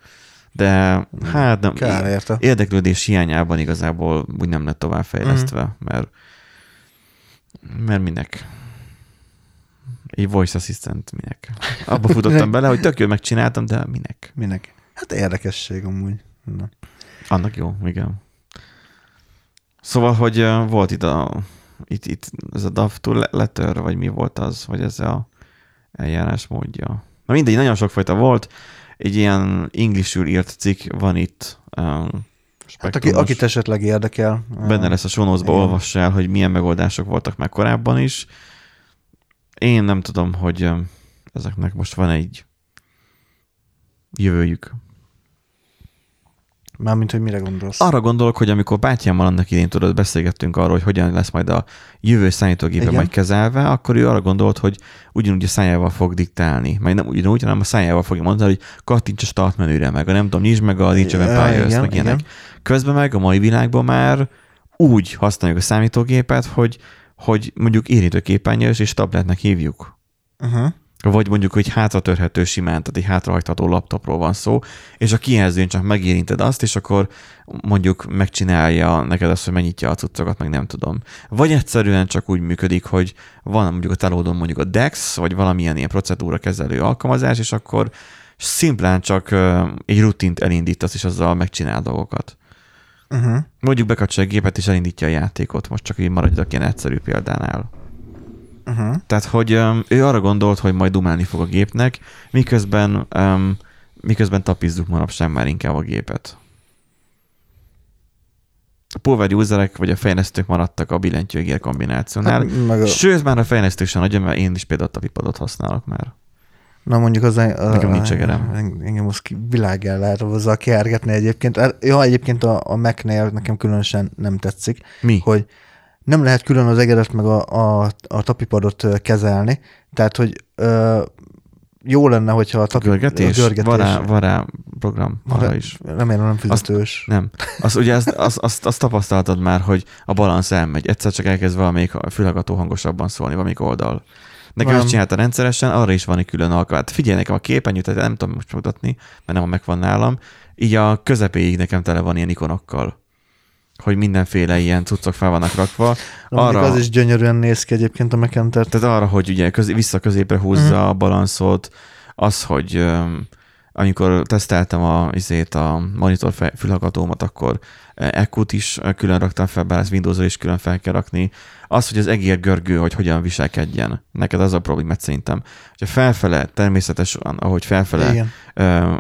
de hát nem, Kár érte. érdeklődés hiányában igazából úgy nem lett továbbfejlesztve, mm. mert, mert minek? Egy voice assistant minek? Abba futottam bele, hogy tök jó megcsináltam, de minek? Minek? Hát érdekesség amúgy. Na. Annak jó, igen. Szóval, hogy volt itt a itt, itt ez a DAV to letter, vagy mi volt az, vagy ez a eljárás módja. Na mindegy, nagyon sokfajta volt egy ilyen inglisül írt cikk van itt. Um, hát aki, akit esetleg érdekel. Benne lesz a sonózba, olvass el, hogy milyen megoldások voltak meg korábban is. Én nem tudom, hogy ezeknek most van egy jövőjük. Mármint, hogy mire gondolsz? Arra gondolok, hogy amikor bátyámmal annak idén tudod, beszélgettünk arról, hogy hogyan lesz majd a jövő számítógépe majd kezelve, akkor ő arra gondolt, hogy ugyanúgy a szájával fog diktálni. Majd nem ugyanúgy, hanem a szájával fogja mondani, hogy kattints a start menüre, meg a nem tudom, nyisd meg a Nincs Empires, meg ilyenek. Közben meg a mai világban már úgy használjuk a számítógépet, hogy, hogy mondjuk érintőképernyős és tabletnek hívjuk. Uh-huh. Vagy mondjuk, hogy hátratörhető simán, tehát egy hátrahajtható laptopról van szó, és a kijelzőn csak megérinted azt, és akkor mondjuk megcsinálja neked azt, hogy megnyitja a cuccokat, meg nem tudom. Vagy egyszerűen csak úgy működik, hogy van mondjuk a telódon mondjuk a DEX, vagy valamilyen ilyen procedúra kezelő alkalmazás, és akkor szimplán csak egy rutint elindítasz, és azzal megcsinál dolgokat. Uh-huh. Mondjuk bekapcsolja a gépet, és elindítja a játékot. Most csak így maradjak ilyen egyszerű példánál. Uh-huh. Tehát, hogy um, ő arra gondolt, hogy majd dumálni fog a gépnek, miközben, um, miközben tapizzuk manapság már inkább a gépet. A power userek vagy a fejlesztők maradtak a billentyűgér kombinációnál. Hát, a... Sőt, már a fejlesztők sem nagyon, mert én is például tapipadot használok már. Na mondjuk az... A, nekem nincs egerem. Engem az világgel lehet hozzá kiárgetni egyébként. Ja, egyébként a, a Mac-nél nekem különösen nem tetszik. Mi? Hogy nem lehet külön az egeret meg a, a, a tapipadot kezelni, tehát, hogy ö, jó lenne, hogyha a, tapi, görgetés? a görgetés. Van rá, van rá program arra is. Remélem nem fizetős. Azt, nem. Az, ugye azt, azt, azt, azt, tapasztaltad már, hogy a balansz elmegy. Egyszer csak elkezd valamelyik fülhallgató hangosabban szólni, valamelyik oldal. Nekem ezt csinálta rendszeresen, arra is van egy külön alkalmat. Figyelj nekem a képernyőt, tehát nem tudom most mutatni, mert nem a meg van nálam. Így a közepéig nekem tele van ilyen ikonokkal hogy mindenféle ilyen cuccok fel vannak rakva. Arra, az is gyönyörűen néz ki egyébként a Mekenter. Tehát arra, hogy ugye köz, vissza középre húzza mm. a balanszot, az, hogy amikor teszteltem a, izét, a monitor fülhallgatómat, akkor EQ-t is külön raktam fel, bár ezt windows is külön fel kell rakni. Az, hogy az egér görgő, hogy hogyan viselkedjen. Neked az a problémát szerintem. Hogyha felfele, természetesen, ahogy felfele Igen. uh,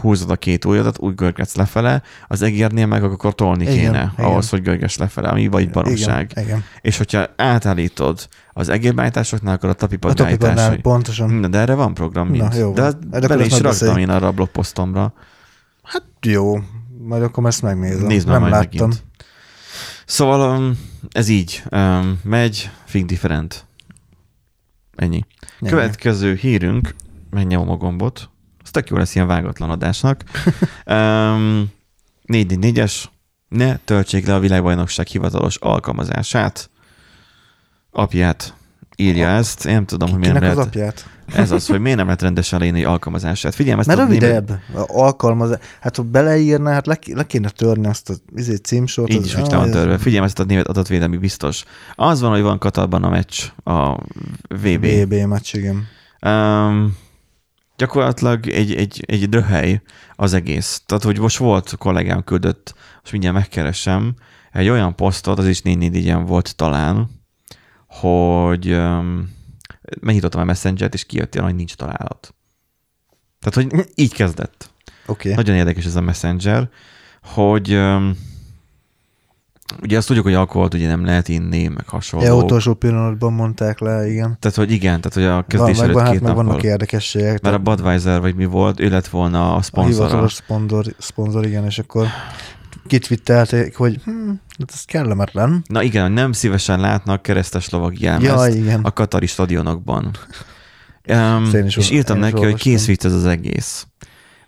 húzod a két ujjadat, úgy görgetsz lefele, az egérnél meg akkor tolni Igen. kéne Igen. ahhoz, hogy görgess lefele, ami vagy baromság. Igen. Igen. És hogyha átállítod az egérbájtásoknál, akkor a tapipad a pontosan. Na, de erre van program, mint. Na, jó, de, de bele is raktam én arra a blogposztomra. Hát jó, majd akkor ezt megnézem. Nézd Nem láttam. Megint. Szóval um, ez így um, megy, Think Different. Ennyi. Ennyi. Következő hírünk, megnyomom a gombot, ez tök jó lesz ilyen vágatlan adásnak. <laughs> um, 4-4-es, ne töltsék le a világbajnokság hivatalos alkalmazását. Apját írja ezt, én nem tudom, hogy miért lehet... az apját? Ez az, hogy miért nem lehet rendesen leírni alkalmazását. Figyelj, ezt Mert rövidebb német... alkalmazás. Hát ha beleírná, hát le, le kéne törni azt a izé, címsort. Így az, is, hogy van törve. Figyelj, ezt a német adatvédelmi biztos. Az van, hogy van Katarban a meccs, a VB. VB meccs, igen. Um, gyakorlatilag egy, egy, egy dröhely az egész. Tehát, hogy most volt kollégám küldött, most mindjárt megkeresem, egy olyan posztot, az is 4 volt talán, hogy um, megnyitottam a Messenger-t, és kijött ilyen, hogy nincs találat. Tehát, hogy így kezdett. Okay. Nagyon érdekes ez a Messenger, hogy um, ugye azt tudjuk, hogy alkoholt ugye nem lehet inni, meg hasonló. Ja, utolsó pillanatban mondták le, igen. Tehát, hogy igen, tehát, hogy a kezdés van, előtt hát két meg vannak érdekességek. Mert a Budweiser, vagy mi volt, ő lett volna a szponzor. A hivatalos szponzor, szponzor, igen, és akkor kitvittelték, hogy hm, hát ez kellemetlen. Na igen, nem szívesen látnak keresztes lovag jelmezt ja, igen. a katari stadionokban. <laughs> Um, és írtam neki, hogy kész vicc ez az egész.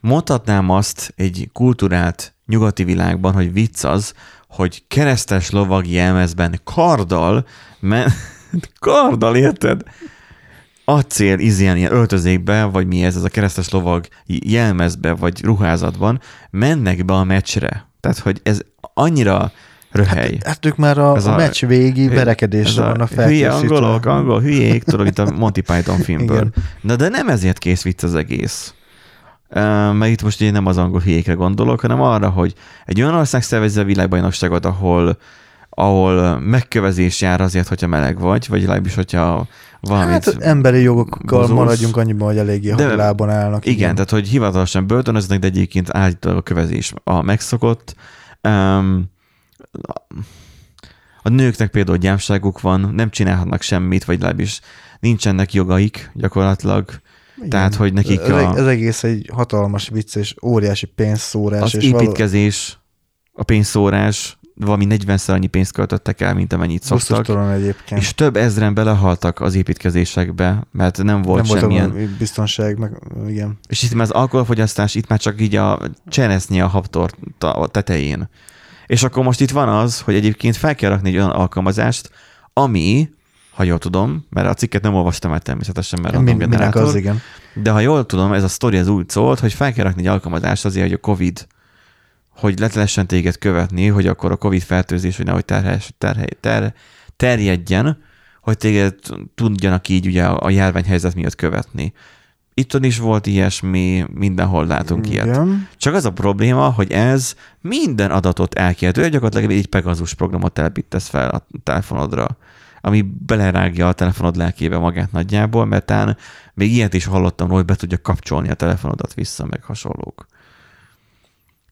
Mondhatnám azt egy kultúrált nyugati világban, hogy vicc az, hogy keresztes lovag jelmezben karddal, men- <laughs> karddal, érted? acél izén ilyen öltözékbe, vagy mi ez, ez a keresztes lovag jelmezbe, vagy ruházatban, mennek be a meccsre. Tehát, hogy ez annyira röhely. Hát, hát ők már a, a, a meccs végi verekedésre vannak felkészítve. Hülye angolok, angol hülyék, tudod, itt a Monty Python <laughs> filmből. Igen. Na de nem ezért kész vicc az egész. Uh, mert itt most ugye nem az angol hülyékre gondolok, hanem arra, hogy egy olyan ország szervezi a világbajnokságot, ahol ahol megkövezés jár azért, hogyha meleg vagy, vagy legalábbis, hogyha valamit... Hát emberi jogokkal bozulsz. maradjunk annyiban, hogy eléggé de, lábon állnak. Igen, igen, tehát hogy hivatalosan börtönöznek, de egyébként állítólag a kövezés a megszokott. Um, a nőknek például gyámságuk van, nem csinálhatnak semmit, vagy legalábbis nincsenek jogaik gyakorlatilag. Igen. Tehát, hogy nekik a... Ez egész egy hatalmas vicc és óriási pénzszórás. Az és építkezés, való... a pénzszórás, valami 40-szer annyi pénzt költöttek el, mint amennyit szoktak. egyébként. És több ezren belehaltak az építkezésekbe, mert nem volt nem semmilyen... Volt biztonság, meg igen. És itt már az alkoholfogyasztás, itt már csak így a cseresznye a habtor tetején. És akkor most itt van az, hogy egyébként fel kell rakni egy olyan alkalmazást, ami ha jól tudom, mert a cikket nem olvastam el természetesen, mert Min, generátor. az, igen. De ha jól tudom, ez a sztori az úgy szólt, hogy fel kell rakni egy alkalmazást azért, hogy a COVID, hogy le lehessen téged követni, hogy akkor a COVID fertőzés, hogy nehogy terhes, terhe, ter, terjedjen, hogy téged tudjanak így ugye a járványhelyzet miatt követni. Itt is volt ilyesmi, mindenhol látunk Igen. ilyet. Csak az a probléma, hogy ez minden adatot elkihető, gyakorlatilag egy Pegasus programot telepítesz fel a telefonodra, ami belerágja a telefonod lelkébe magát nagyjából, mert tán még ilyet is hallottam, hogy be tudja kapcsolni a telefonodat vissza, meg hasonlók.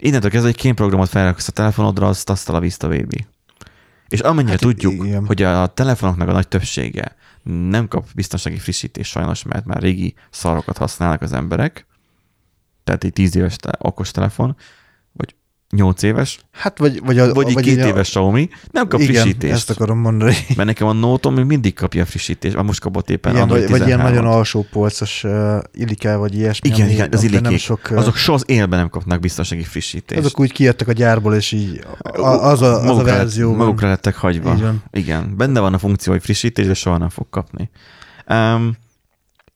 Innentől kezdve egy kémprogramot felraksz a telefonodra, azt azt a vista baby. És amennyire hát, tudjuk, igen. hogy a telefonoknak a nagy többsége nem kap biztonsági frissítés sajnos, mert már régi szarokat használnak az emberek, tehát egy 10 éves te- okos telefon, 8 éves, Hát vagy, vagy, a, vagy egy vagy két a- éves Xiaomi, nem kap igen, frissítést. ezt akarom mondani. <laughs> Mert nekem a Note-om mindig kapja a frissítést, már most kapott éppen Igen, vagy, vagy ilyen 13-ot. nagyon alsó polcos uh, illikel, vagy ilyesmi. Igen, igen, az illikék. Nem sok, uh, Azok soha az élben nem kapnak biztonsági frissítést. azok úgy kijöttek a gyárból, és így a, az a, az a magukra, verzió lett, magukra lettek hagyva. Van. Igen, benne van a funkció, hogy frissítés, de soha nem fog kapni. Um,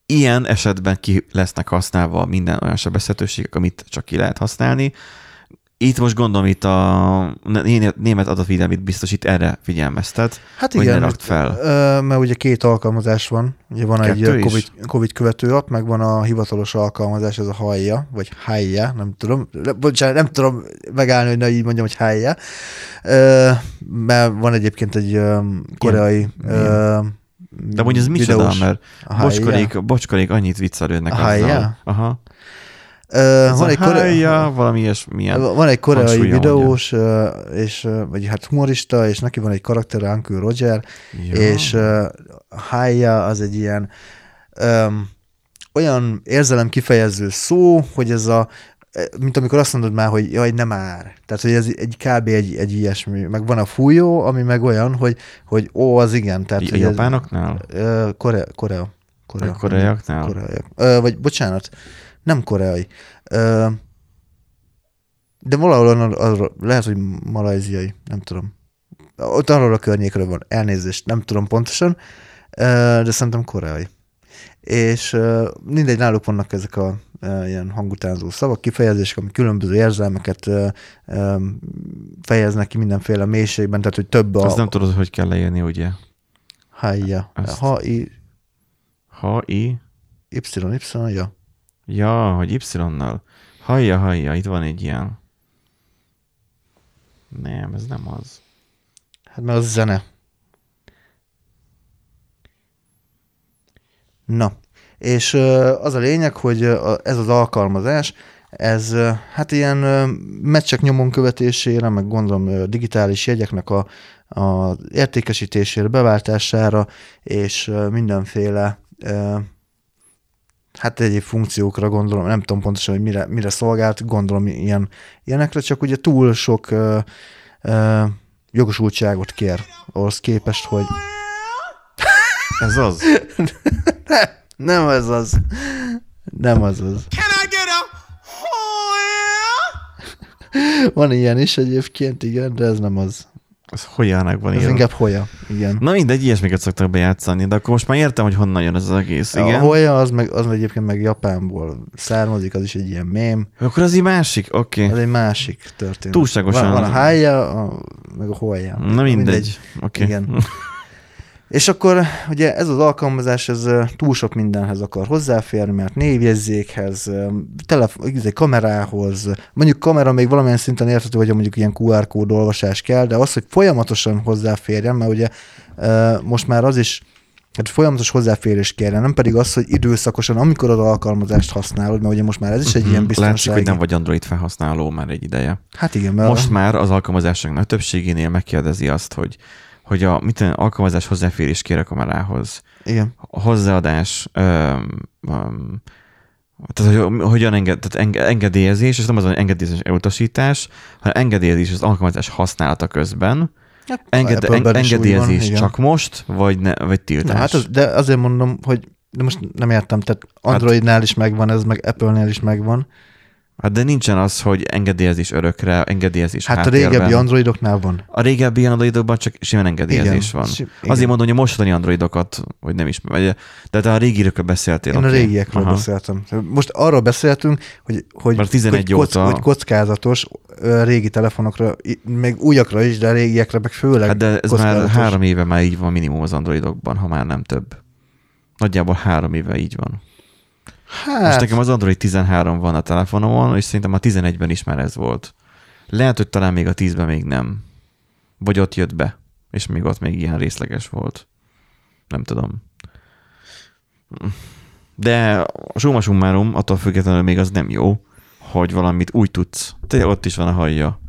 ilyen esetben ki lesznek használva minden olyan sebezhetőségek, amit csak ki lehet használni. Itt most gondolom, itt a né- német adatvédelmi biztosít erre figyelmeztet, Hát hogy igen, ne rakd fel. Mert ugye két alkalmazás van. Ugye van egy Kettő is? COVID, COVID követő app, meg van a hivatalos alkalmazás, ez a Hajja, vagy Hájja, nem tudom. Bocsánat, nem tudom megállni, hogy ne így mondjam, hogy Hájja. Ö, mert van egyébként egy koreai ö, De mondja, ez micsoda, mert bocskorék, bocskorék annyit viccelődnek A azzal. Aha. Ez van, egy koreai, hájja, valami ilyesmilyen. van egy koreai videós, ö, és, vagy hát humorista, és neki van egy karakter, Uncle Roger, Ja. és hájja az egy ilyen um, olyan érzelem kifejező szó, hogy ez a mint amikor azt mondod már, hogy jaj, nem már. Tehát, hogy ez egy kb. egy, egy ilyesmi. Meg van a fújó, ami meg olyan, hogy, hogy ó, az igen. Tehát, a ez- japánoknál? Ö, Korea. Korea. Korea. A koreaiaknál? Koreaiak. Ö, vagy bocsánat, nem koreai. Ö, de valahol arról, arról, lehet, hogy malajziai, nem tudom. Ott arról a környékről van, elnézést, nem tudom pontosan, de szerintem koreai. És mindegy, náluk vannak ezek a ilyen hangutánzó szavak, kifejezések, ami különböző érzelmeket fejeznek ki mindenféle mélységben, tehát hogy több a... Azt nem tudod, hogy kell leírni, ugye? Hájja. Azt- Ha, i, Ha, i, y, y, ja. Ja, hogy y-nal. Hajja, hajja, itt van egy ilyen. Nem, ez nem az. Hát meg az zene. Na, és az a lényeg, hogy ez az alkalmazás, ez hát ilyen meccsek nyomon követésére, meg gondolom digitális jegyeknek a, a értékesítésére, beváltására, és mindenféle hát egyéb funkciókra gondolom, nem tudom pontosan, hogy mire, mire szolgált, gondolom ilyen, ilyenekre, csak ugye túl sok ö, ö, jogosultságot kér ahhoz képest, hogy Ez az. <laughs> nem ez az. Nem az az. Can I get a Van ilyen is egyébként, igen, de ez nem az. Ez hogyanak van Ez írva. inkább hoja, igen. Na mindegy, ilyesmiket szoktak bejátszani, de akkor most már értem, hogy honnan jön ez az egész. Igen. A hoja az meg, az egyébként meg Japánból származik, az is egy ilyen mém. Akkor az így másik, oké. Ez egy másik történet. Túlságosan- Van, van a hája, a, meg a hoja. Na mindegy. Oké. Igen. <laughs> És akkor ugye ez az alkalmazás, ez túl sok mindenhez akar hozzáférni, mert névjegyzékhez, telefon, izé, kamerához, mondjuk kamera még valamilyen szinten érthető, hogy mondjuk ilyen QR kód olvasás kell, de az, hogy folyamatosan hozzáférjen, mert ugye most már az is, hát folyamatos hozzáférés kérjen, nem pedig az, hogy időszakosan, amikor az alkalmazást használod, mert ugye most már ez is egy ilyen Mhm. Látszik, hogy nem vagy Android felhasználó már egy ideje. Hát igen, mert Most már az alkalmazások nagy többségénél megkérdezi azt, hogy hogy a tudom, alkalmazás hozzáférés kér a kamerához. igen. A hozzáadás, öm, öm, tehát hogy, hogyan enged, tehát enge, engedélyezés, és nem az, hogy engedélyezés elutasítás, hanem engedélyezés az alkalmazás használata közben. Hát, Enged, en, van, engedélyezés igen. csak most, vagy, ne, vagy tiltás. Na, hát az, de azért mondom, hogy de most nem értem, tehát Androidnál is megvan ez, meg Apple-nél is megvan, Hát de nincsen az, hogy engedélyezés örökre, engedélyezés Hát háttérben. a régebbi androidoknál van. A régebbi androidokban csak simán engedélyezés Igen. van. Si- igen. Azért mondom, hogy a mostani androidokat, hogy nem is, vagy, de te a régiekről beszéltél. Én a oké. régiekről Aha. beszéltem. Most arról beszéltünk, hogy, hogy, Mert 11 hogy, óta- hogy kockázatos régi telefonokra, meg újakra is, de a régiekre meg főleg Hát de ez már három éve már így van minimum az androidokban, ha már nem több. Nagyjából három éve így van. Hát. Most nekem az Android 13 van a telefonomon, és szerintem a 11-ben is már ez volt. Lehet, hogy talán még a 10-ben még nem. Vagy ott jött be, és még ott még ilyen részleges volt. Nem tudom. De a summa summarum, attól függetlenül még az nem jó, hogy valamit úgy tudsz. Te ott is van a hajja.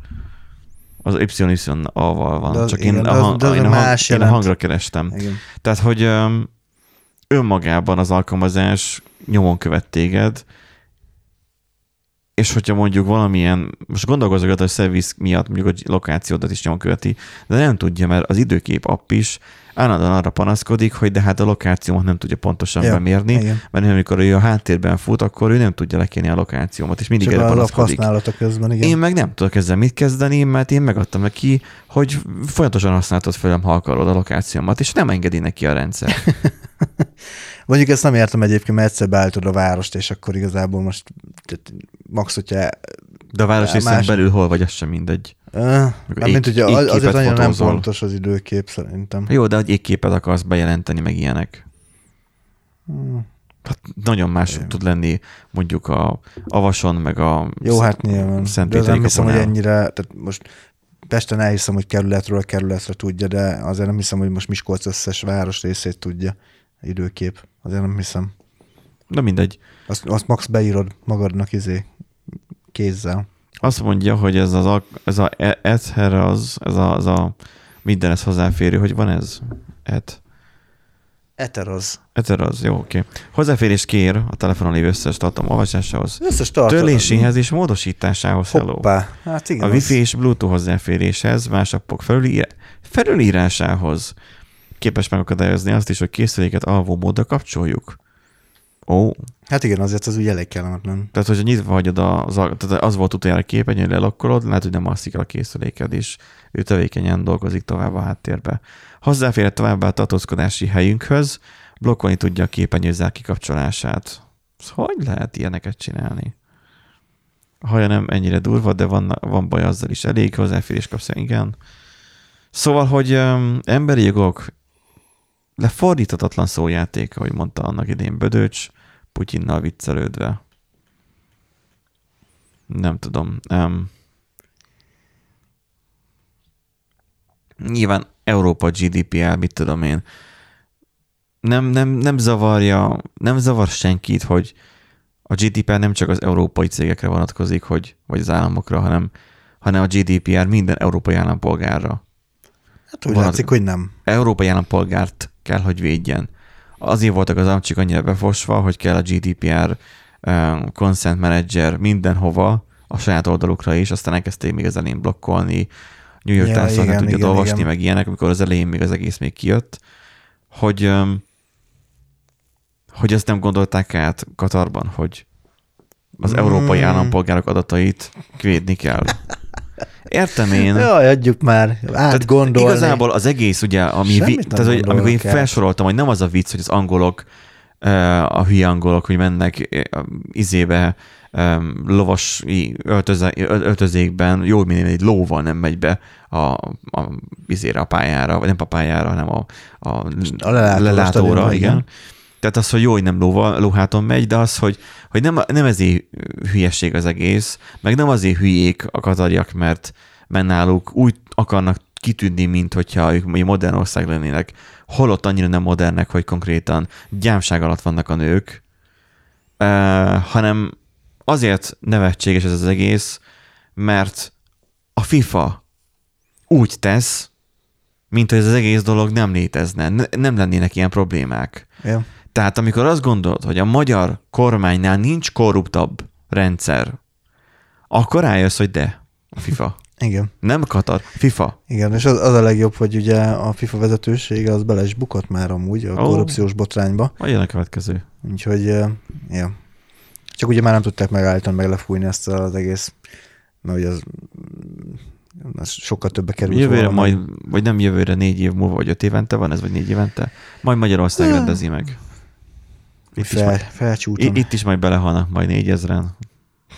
Az YY-val van. De az- Csak igen, én, de a, az- hang, de az én, a hang, én a hangra kerestem. igen. Tehát, hogy öm, önmagában az alkalmazás nyomon követ téged, és hogyha mondjuk valamilyen, most gondolkozok, hogy a szerviz miatt mondjuk a lokációdat is nyomon követi, de nem tudja, mert az időkép app is állandóan arra panaszkodik, hogy de hát a lokációmat nem tudja pontosan Ja, bemérni, igen. mert amikor ő a háttérben fut, akkor ő nem tudja lekenni a lokációmat, és mindig Csak erre panaszkodik. használata közben, igen. Én meg nem tudok ezzel mit kezdeni, mert én megadtam neki, hogy folyamatosan használtad felem, ha akarod a lokációmat, és nem engedi neki a rendszer. <laughs> Mondjuk ezt nem értem egyébként, mert egyszer beállítod a várost, és akkor igazából most tehát max, hogyha De a város Más- belül hol vagy, az sem mindegy. Uh, ég- mint ugye az- azért annyira nem pontos az időkép szerintem. Jó, de hogy égképet akarsz bejelenteni, meg ilyenek. Hmm. Hát nagyon más Igen. tud lenni mondjuk a Avason, meg a Jó, hát nyilván. Szent De nem hiszem, hogy ennyire, tehát most Pesten elhiszem, hogy kerületről kerületre tudja, de azért nem hiszem, hogy most Miskolc összes város részét tudja időkép. Azért nem hiszem. De mindegy. Azt, azt max beírod magadnak izé kézzel. Azt mondja, hogy ez az a, ez a Ether az, ez a, az a mindenhez hozzáférő, hogy van ez? Et. Eteroz. Ether az, jó, oké. Hozzáférés kér a telefonon lévő összes tartalom olvasásához, Összes tartalom. törléséhez és módosításához. Hello. Hoppá. Hát igen. A az- Wi-Fi és Bluetooth hozzáféréshez, más appok felülír, felülírásához képes megakadályozni azt is, hogy készüléket alvó módra kapcsoljuk. Ó, Hát igen, azért az úgy elég kellemetlen. tehát hogyha nyitva hagyod az, tehát az volt utoljára képernyőn, lelokkolod, lehet, hogy nem alszik el a készüléked, és ő tevékenyen dolgozik tovább a háttérbe. Hozzáférhet továbbá a tartózkodási helyünkhöz, blokkolni tudja a képernyő zár kikapcsolását. Ez Hogy lehet ilyeneket csinálni? A haja nem ennyire durva, de van, van baj azzal is. Elég hozzáférés kapsz, igen. Szóval, hogy um, emberi jogok lefordíthatatlan szójáték, ahogy mondta annak idén Bödöcs, Putyinnal viccelődve. Nem tudom. Um, nyilván Európa GDPR, mit tudom én, nem, nem, nem zavarja, nem zavar senkit, hogy a GDPR nem csak az európai cégekre vonatkozik, hogy, vagy az államokra, hanem, hanem a GDPR minden európai állampolgárra. Hát úgy Vonat- látszik, hogy nem. Európai állampolgárt kell, hogy védjen. Azért voltak az amcsik annyira befosva, hogy kell a GDPR um, Consent Manager mindenhova, a saját oldalukra is, aztán elkezdték még az elején blokkolni, New York Ja, Times nem igen, tudja igen, olvasni, igen. meg ilyenek, amikor az elején még az egész még kijött, hogy, um, hogy ezt nem gondolták át Katarban, hogy az Mm. európai állampolgárok adatait védni kell. Értem én. Jaj, adjuk már átgondolni. Igazából az egész, ugye, ami vi- tehát, hogy amikor én felsoroltam, hogy nem az a vicc, hogy az angolok, a hülye angolok, hogy mennek izébe, lovas öltözékben, jó, mindig egy lóval nem megy be a, a, izére, a pályára, vagy nem a pályára, hanem a, a, A lelátóra, lelátóra, igen. igen. Tehát az, hogy jó, hogy nem lóval, lóháton megy, de az, hogy, hogy nem, nem ezért hülyeség az egész, meg nem azért hülyék a katariak, mert mert náluk úgy akarnak kitűnni, mint hogyha ők modern ország lennének, holott annyira nem modernek, hogy konkrétan gyámság alatt vannak a nők, uh, hanem azért nevetséges ez az egész, mert a FIFA úgy tesz, mint hogy ez az egész dolog nem létezne, ne- nem lennének ilyen problémák. Ja. Tehát amikor azt gondolod, hogy a magyar kormánynál nincs korruptabb rendszer, akkor rájössz, hogy de, a FIFA. <laughs> Igen. Nem Katar, FIFA. Igen, és az, az a legjobb, hogy ugye a FIFA vezetősége az bele is bukott már amúgy a Ó. korrupciós botrányba, jön a következő. úgyhogy, ja. Csak ugye már nem tudták megállítani, meg lefújni ezt az egész, mert ugye az, az sokkal többe kerül. Jövőre majd, vagy nem jövőre, négy év múlva, vagy öt évente van ez, vagy négy évente, majd Magyarország rendezi meg. Itt, Fel, is majd, itt, itt is majd belehalnak majd négyezren,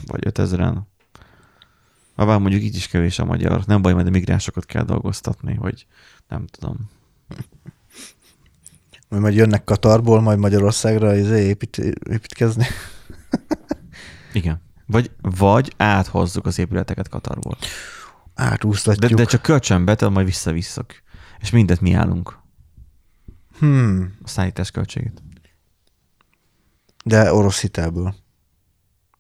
vagy ötezren. Habár mondjuk így is kevés a magyar. Nem baj, majd a migránsokat kell dolgoztatni, vagy nem tudom. Majd, majd jönnek Katarból, majd Magyarországra izé épít, építkezni. Igen. Vagy, vagy áthozzuk az épületeket Katarból. Átúsztatjuk. De, de csak kölcsönbe, tehát majd visszavisszak. És mindet mi állunk. Hmm. A szállítás költségét. De orosz hitelből.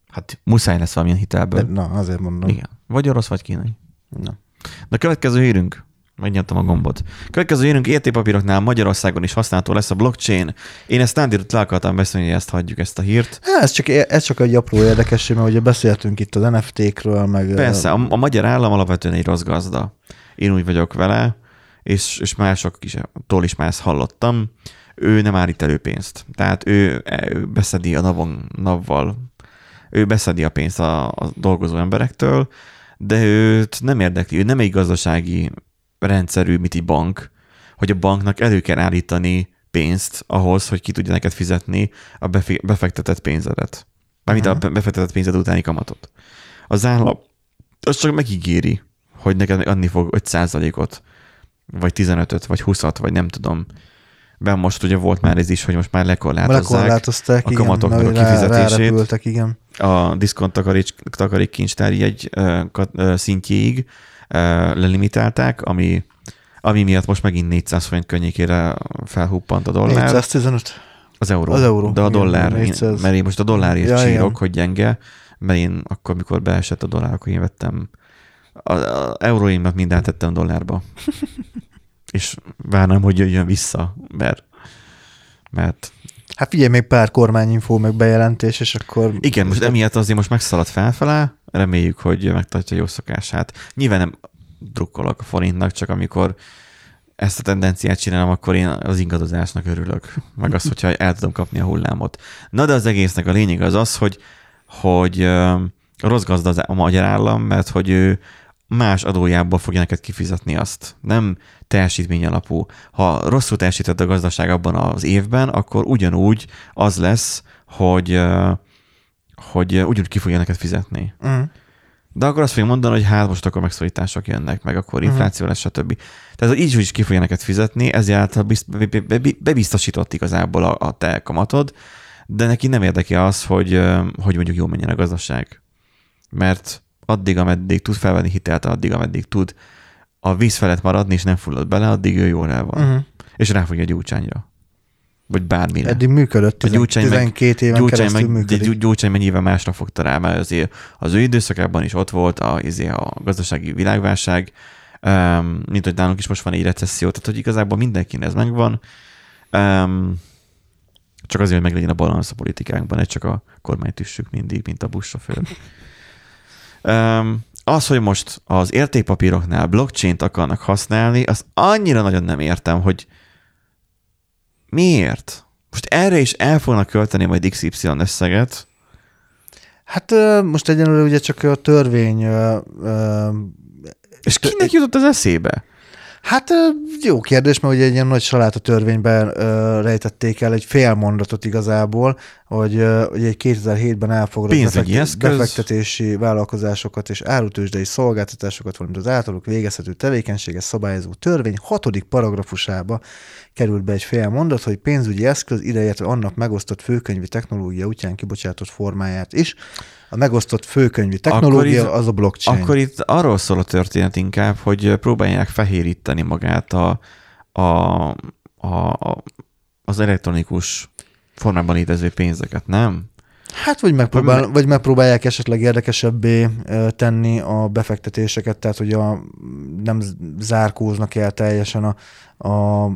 Hát muszáj lesz valamilyen hitelből. De, na, azért mondom. Igen. Vagy orosz, vagy kínai. Na. De a következő hírünk, megnyomtam a gombot. Következő hírünk értépapíroknál Magyarországon is használható lesz a blockchain. Én ezt Nándirot le akartam beszélni, hogy ezt hagyjuk, ezt a hírt. Há, ez, csak, ez csak egy apró érdekesség, mert ugye beszéltünk itt az NFT-kről, meg... Persze, a, a magyar állam alapvetően egy rossz gazda. Én úgy vagyok vele, és, és mások is, tól is már ezt hallottam. Ő nem állít elő pénzt. Tehát ő, ő beszedi a navon, navval, ő beszedi a pénzt a, a dolgozó emberektől, de őt nem érdekli, ő nem egy gazdasági rendszerű, egy bank, hogy a banknak elő kell állítani pénzt ahhoz, hogy ki tudja neked fizetni a befektetett pénzedet. Mármint uh-huh. a befektetett pénzed utáni kamatot. Az állam az csak megígéri, hogy neked adni fog 5%-ot, vagy 15-öt, vagy 20-at, vagy nem tudom. Ben most ugye volt már ez is, hogy most már lekorlátozzák lekorlátozták, a kamatoknak a kifizetését. Rá, igen. A diszkont takarék, takarék kincstári egy szintjéig lelimitálták, ami, ami miatt most megint 400 forint környékére felhuppant a dollár. 415? Az euró. Az euró. De a dollár, igen, 400. én, mert én most a dollárért ja, sírok, igen. hogy gyenge, mert én akkor, mikor beesett a dollár, akkor én vettem az euróimat mind áttettem dollárba. <laughs> És várnám, hogy jöjjön vissza, mert, mert Hát figyelj, még pár kormányinfó, meg bejelentés, és akkor... Igen, most emiatt azért most megszaladt felfele, reméljük, hogy megtartja jó szokását. Nyilván nem drukkolok a forintnak, csak amikor ezt a tendenciát csinálom, akkor én az ingadozásnak örülök, meg az, hogyha el tudom kapni a hullámot. Na de az egésznek a lényeg az az, hogy, hogy rossz gazda a magyar állam, mert hogy ő más adójából fogja neked kifizetni azt. Nem teljesítmény alapú. Ha rosszul teljesített a gazdaság abban az évben, akkor ugyanúgy az lesz, hogy, hogy ugyanúgy ki fogja neked fizetni. Uh-huh. De akkor azt fogja mondani, hogy hát most akkor megszorítások jönnek, meg akkor mhm. infláció lesz, stb. Tehát így is ki fogja neked fizetni, ezért bebiztosított igazából a, a te kamatod, de neki nem érdekel az, hogy, hogy mondjuk jól menjen a gazdaság. Mert addig, ameddig tud felvenni hitelt, addig, ameddig tud a víz felett maradni, és nem fullad bele, addig ő jól el van. Uh-huh. És ráfogja gyúcsányra. Vagy bármire. Eddig működött, tizen, gyúcsány 12 éven gyúcsány meg, működik. Gyúcsány meg nyilván másra fogta rá, mert azért az ő időszakában is ott volt a, azért a gazdasági világválság, um, mint hogy nálunk is most van egy recesszió, tehát hogy igazából mindenkinek ez megvan. Um, csak azért, hogy meglegyen a balansz a politikánkban, egy csak a kormányt üssük mindig, mint a buszsofőr. Az, hogy most az értékpapíroknál blockchain-t akarnak használni, az annyira nagyon nem értem, hogy miért? Most erre is el fognak költeni majd XY összeget. Hát most egyenlőre ugye csak a törvény... És kinek jutott az eszébe? Hát jó kérdés, mert ugye egy ilyen nagy saláta törvényben rejtették el egy fél mondatot igazából, hogy ugye egy 2007-ben elfogadott befektet, befektetési vállalkozásokat és árutősdei szolgáltatásokat, valamint az általuk végezhető tevékenységet szabályozó törvény hatodik paragrafusába került be egy fél mondat, hogy pénzügyi eszköz, ideértve annak megosztott főkönyvi technológia útján kibocsátott formáját is. A megosztott főkönyvi technológia itt, az a blockchain. Akkor itt arról szól a történet inkább, hogy próbálják fehéríteni magát a, a, a, a, az elektronikus formában létező pénzeket, nem? Hát, vagy, megpróbál, vagy megpróbálják esetleg érdekesebbé tenni a befektetéseket, tehát hogy a, nem zárkóznak el teljesen a, a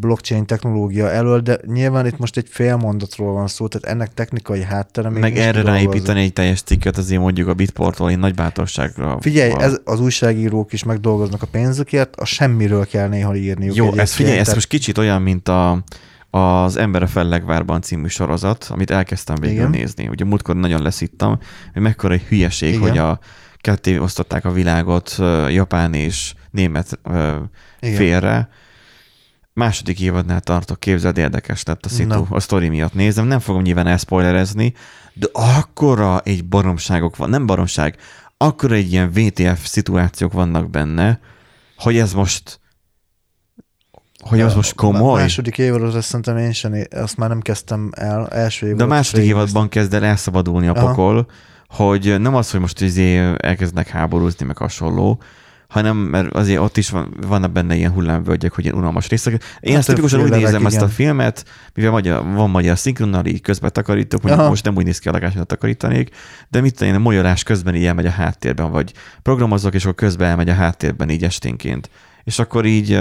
blockchain technológia elől, de nyilván itt most egy fél mondatról van szó, tehát ennek technikai háttere még Meg erre ráépíteni egy teljes cikket, azért mondjuk a Bitportól én nagy bátorságra. Figyelj, ez, az újságírók is megdolgoznak a pénzükért, a semmiről kell néha írni. Jó, ez figyelj, tehát... ez most kicsit olyan, mint a, az Ember a Fellegvárban című sorozat, amit elkezdtem végül Igen. nézni. Ugye múltkor nagyon leszittam, hogy mekkora egy hülyeség, Igen. hogy a ketté osztották a világot japán és német Igen. félre. Második évadnál tartok, képzeld, érdekes lett a szitu, no. a sztori miatt nézem, nem fogom nyilván elspoilerezni, de akkora egy baromságok van, nem baromság, akkora egy ilyen VTF szituációk vannak benne, hogy ez most hogy az most komoly? A második évadot azt szerintem én sem, azt már nem kezdtem el, első évadot. De a második évadban kezd el elszabadulni a pokol, Aha. hogy nem az, hogy most izé elkezdnek háborúzni, meg hasonló, hanem mert azért ott is van, vannak benne ilyen hullámvölgyek, hogy ilyen unalmas részek. Én hát ezt tipikusan úgy nézem igen. ezt a filmet, mivel magyar, van magyar szinkronnal, így közben takarítok, mondjuk Aha. most nem úgy néz ki a hogy takarítanék, de mit én, a molyolás közben így elmegy a háttérben, vagy programozok, és akkor közben elmegy a háttérben így esténként. És akkor így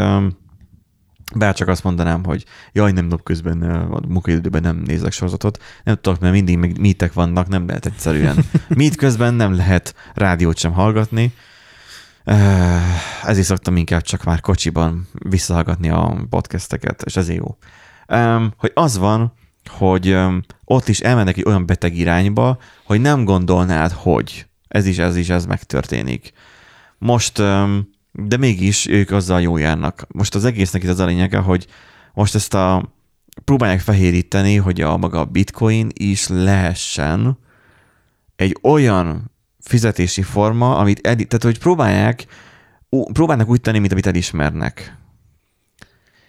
bárcsak azt mondanám, hogy jaj, nem napközben, a munkaidőben nem nézek sorozatot, nem tudok, mert mindig még mítek vannak, nem lehet egyszerűen. <laughs> Mít közben nem lehet rádiót sem hallgatni, ezért szoktam inkább csak már kocsiban visszahallgatni a podcasteket, és ez jó. Hogy az van, hogy ott is elmennek egy olyan beteg irányba, hogy nem gondolnád, hogy ez is, ez is, ez megtörténik. Most, de mégis ők azzal jó járnak. Most az egésznek itt az a lényege, hogy most ezt a próbálják fehéríteni, hogy a maga a bitcoin is lehessen egy olyan fizetési forma, amit edi, tehát hogy próbálják, próbálnak úgy tenni, mint amit elismernek.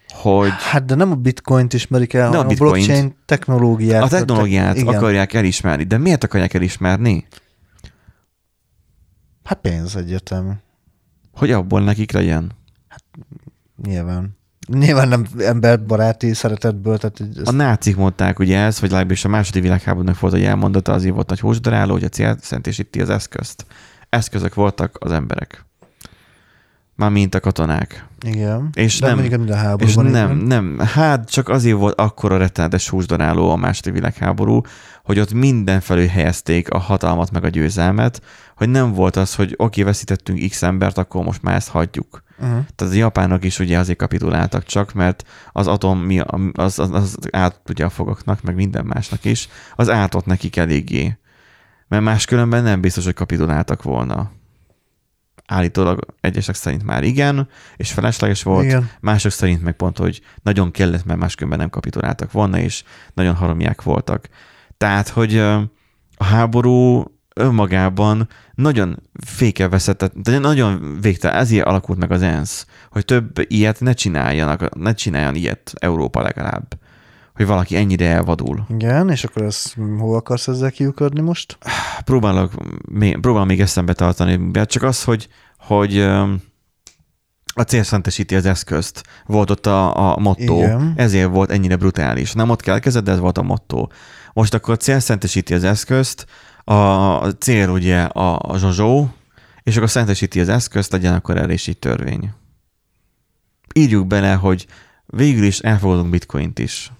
Hogy... Hát de nem a bitcoint ismerik el, hanem a, a blockchain technológiát. A technológiát te- akarják elismerni. De miért akarják elismerni? Hát pénz egyértelmű. Hogy abból nekik legyen? Hát nyilván. Nyilván nem emberbaráti szeretetből. Tehát ezt... A nácik mondták ugye ez, vagy legalábbis a második világháborúnak volt egy elmondata, azért volt nagy húsdaráló, hogy a cél szentészíti az eszközt. Eszközök voltak az emberek. Már mint a katonák. Igen. És De nem, a háború és nem, nem, hát csak azért volt akkora rettenetes húsdaráló a második világháború, hogy ott mindenfelől helyezték a hatalmat meg a győzelmet, hogy nem volt az, hogy oké, veszítettünk x embert, akkor most már ezt hagyjuk. Uh-huh. Tehát a japánok is ugye azért kapituláltak csak, mert az atom, az, az, az át ugye a fogoknak, meg minden másnak is, az ártott nekik eléggé. Mert máskülönben nem biztos, hogy kapituláltak volna. Állítólag egyesek szerint már igen, és felesleges volt, igen. mások szerint meg pont, hogy nagyon kellett, mert máskülönben nem kapituláltak volna, és nagyon haromják voltak. Tehát, hogy a háború önmagában nagyon fékelveszett, de nagyon végtelen, ezért alakult meg az ENSZ, hogy több ilyet ne csináljanak, ne csináljan ilyet Európa legalább. Hogy valaki ennyire elvadul. Igen, és akkor ezt hol akarsz ezzel kiukadni most? Próbálok, próbálom még eszembe tartani, csak az, hogy, hogy a cél szentesíti az eszközt. Volt ott a, a motto, Igen. ezért volt ennyire brutális. Nem ott kell kezded, de ez volt a motto. Most akkor a cél szentesíti az eszközt, a cél ugye a, a zsozsó, és akkor szentesíti az eszközt, legyen akkor el is így törvény. Írjuk bele, hogy végül is elfogadunk bitcoint is.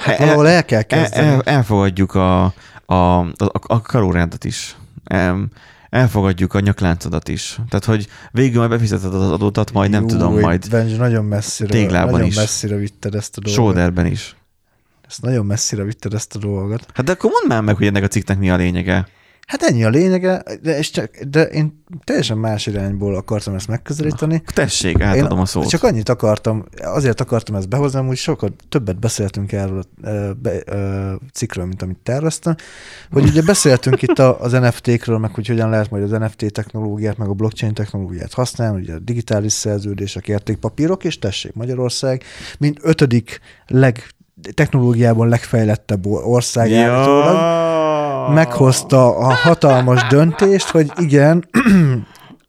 Hát valahol el kell kezdeni. El, elfogadjuk a, a, a, a karórendet is. El, elfogadjuk a nyakláncodat is. Tehát, hogy végül majd befizeted az adótat, majd Jú, nem tudom, majd Benji, nagyon messzire, nagyon is. messzire vitted ezt a dolgot. Sóderben is. Ezt nagyon messzire vitted ezt a dolgot. Hát de akkor mondd már meg, hogy ennek a cikknek mi a lényege. Hát ennyi a lényege, de, és csak, de én teljesen más irányból akartam ezt megközelíteni. Tessék, átadom én a szót. Csak annyit akartam, azért akartam ezt behozni, hogy sokkal többet beszéltünk erről a be, a cikkről, mint amit terveztem, hogy ugye beszéltünk itt az NFT-kről, meg hogy hogyan lehet majd az NFT technológiát, meg a blockchain technológiát használni, ugye a digitális szerződések, értékpapírok, és tessék, Magyarország, mint ötödik leg technológiában legfejlettebb ország ja. Meghozta a hatalmas döntést, hogy igen, <clears throat>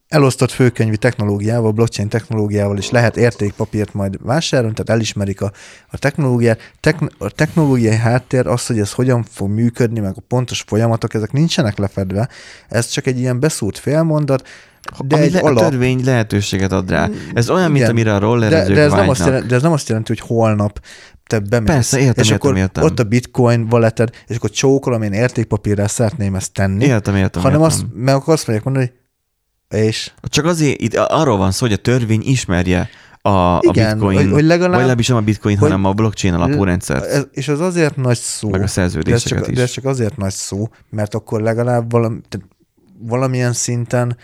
elosztott főkönyvi technológiával, blockchain technológiával is lehet értékpapírt majd vásárolni, tehát elismerik a, a technológiát. Techn- a technológiai háttér az, hogy ez hogyan fog működni, meg a pontos folyamatok, ezek nincsenek lefedve. Ez csak egy ilyen beszúrt félmondat, de Ami egy le, alap... a törvény lehetőséget ad rá. Ez olyan, Igen, mint amire a rollerezők de, de, ez nem azt jelenti, de ez nem azt jelenti, hogy holnap te bemész. Persze, értem, és értem, akkor értem. ott a bitcoin walleted, és akkor csókolom, én értékpapírrel szeretném ezt tenni. Értem, értem, hanem értem. Azt, meg akkor azt mondják mondani, hogy és? Csak azért itt arról van szó, hogy a törvény ismerje a, a Igen, bitcoin, hogy- hogy legalább- vagy legalábbis nem a bitcoin, hogy- hanem a blockchain alapú rendszert, Ez, és az azért nagy szó, meg a de ez, szerződéseket csak, is. de ez csak azért nagy szó, mert akkor legalább valami, valamilyen szinten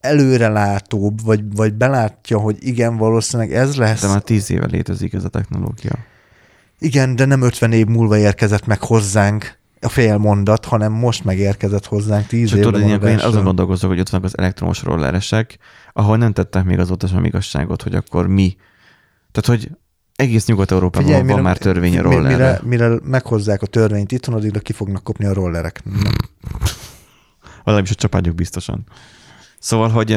előrelátóbb, vagy, vagy belátja, hogy igen, valószínűleg ez lesz. De már tíz éve létezik ez a technológia. Igen, de nem 50 év múlva érkezett meg hozzánk a fél mondat, hanem most megérkezett hozzánk 10 Csak tudod, én, én azon gondolkozok, hogy ott vannak az elektromos rolleresek, ahol nem tettek még azóta sem igazságot, hogy akkor mi. Tehát, hogy egész Nyugat-Európában van, van már törvény a rollerre. mire, mire meghozzák a törvényt itthon, addigra ki fognak kopni a rollerek. Valamis a csapágyok biztosan. Szóval, hogy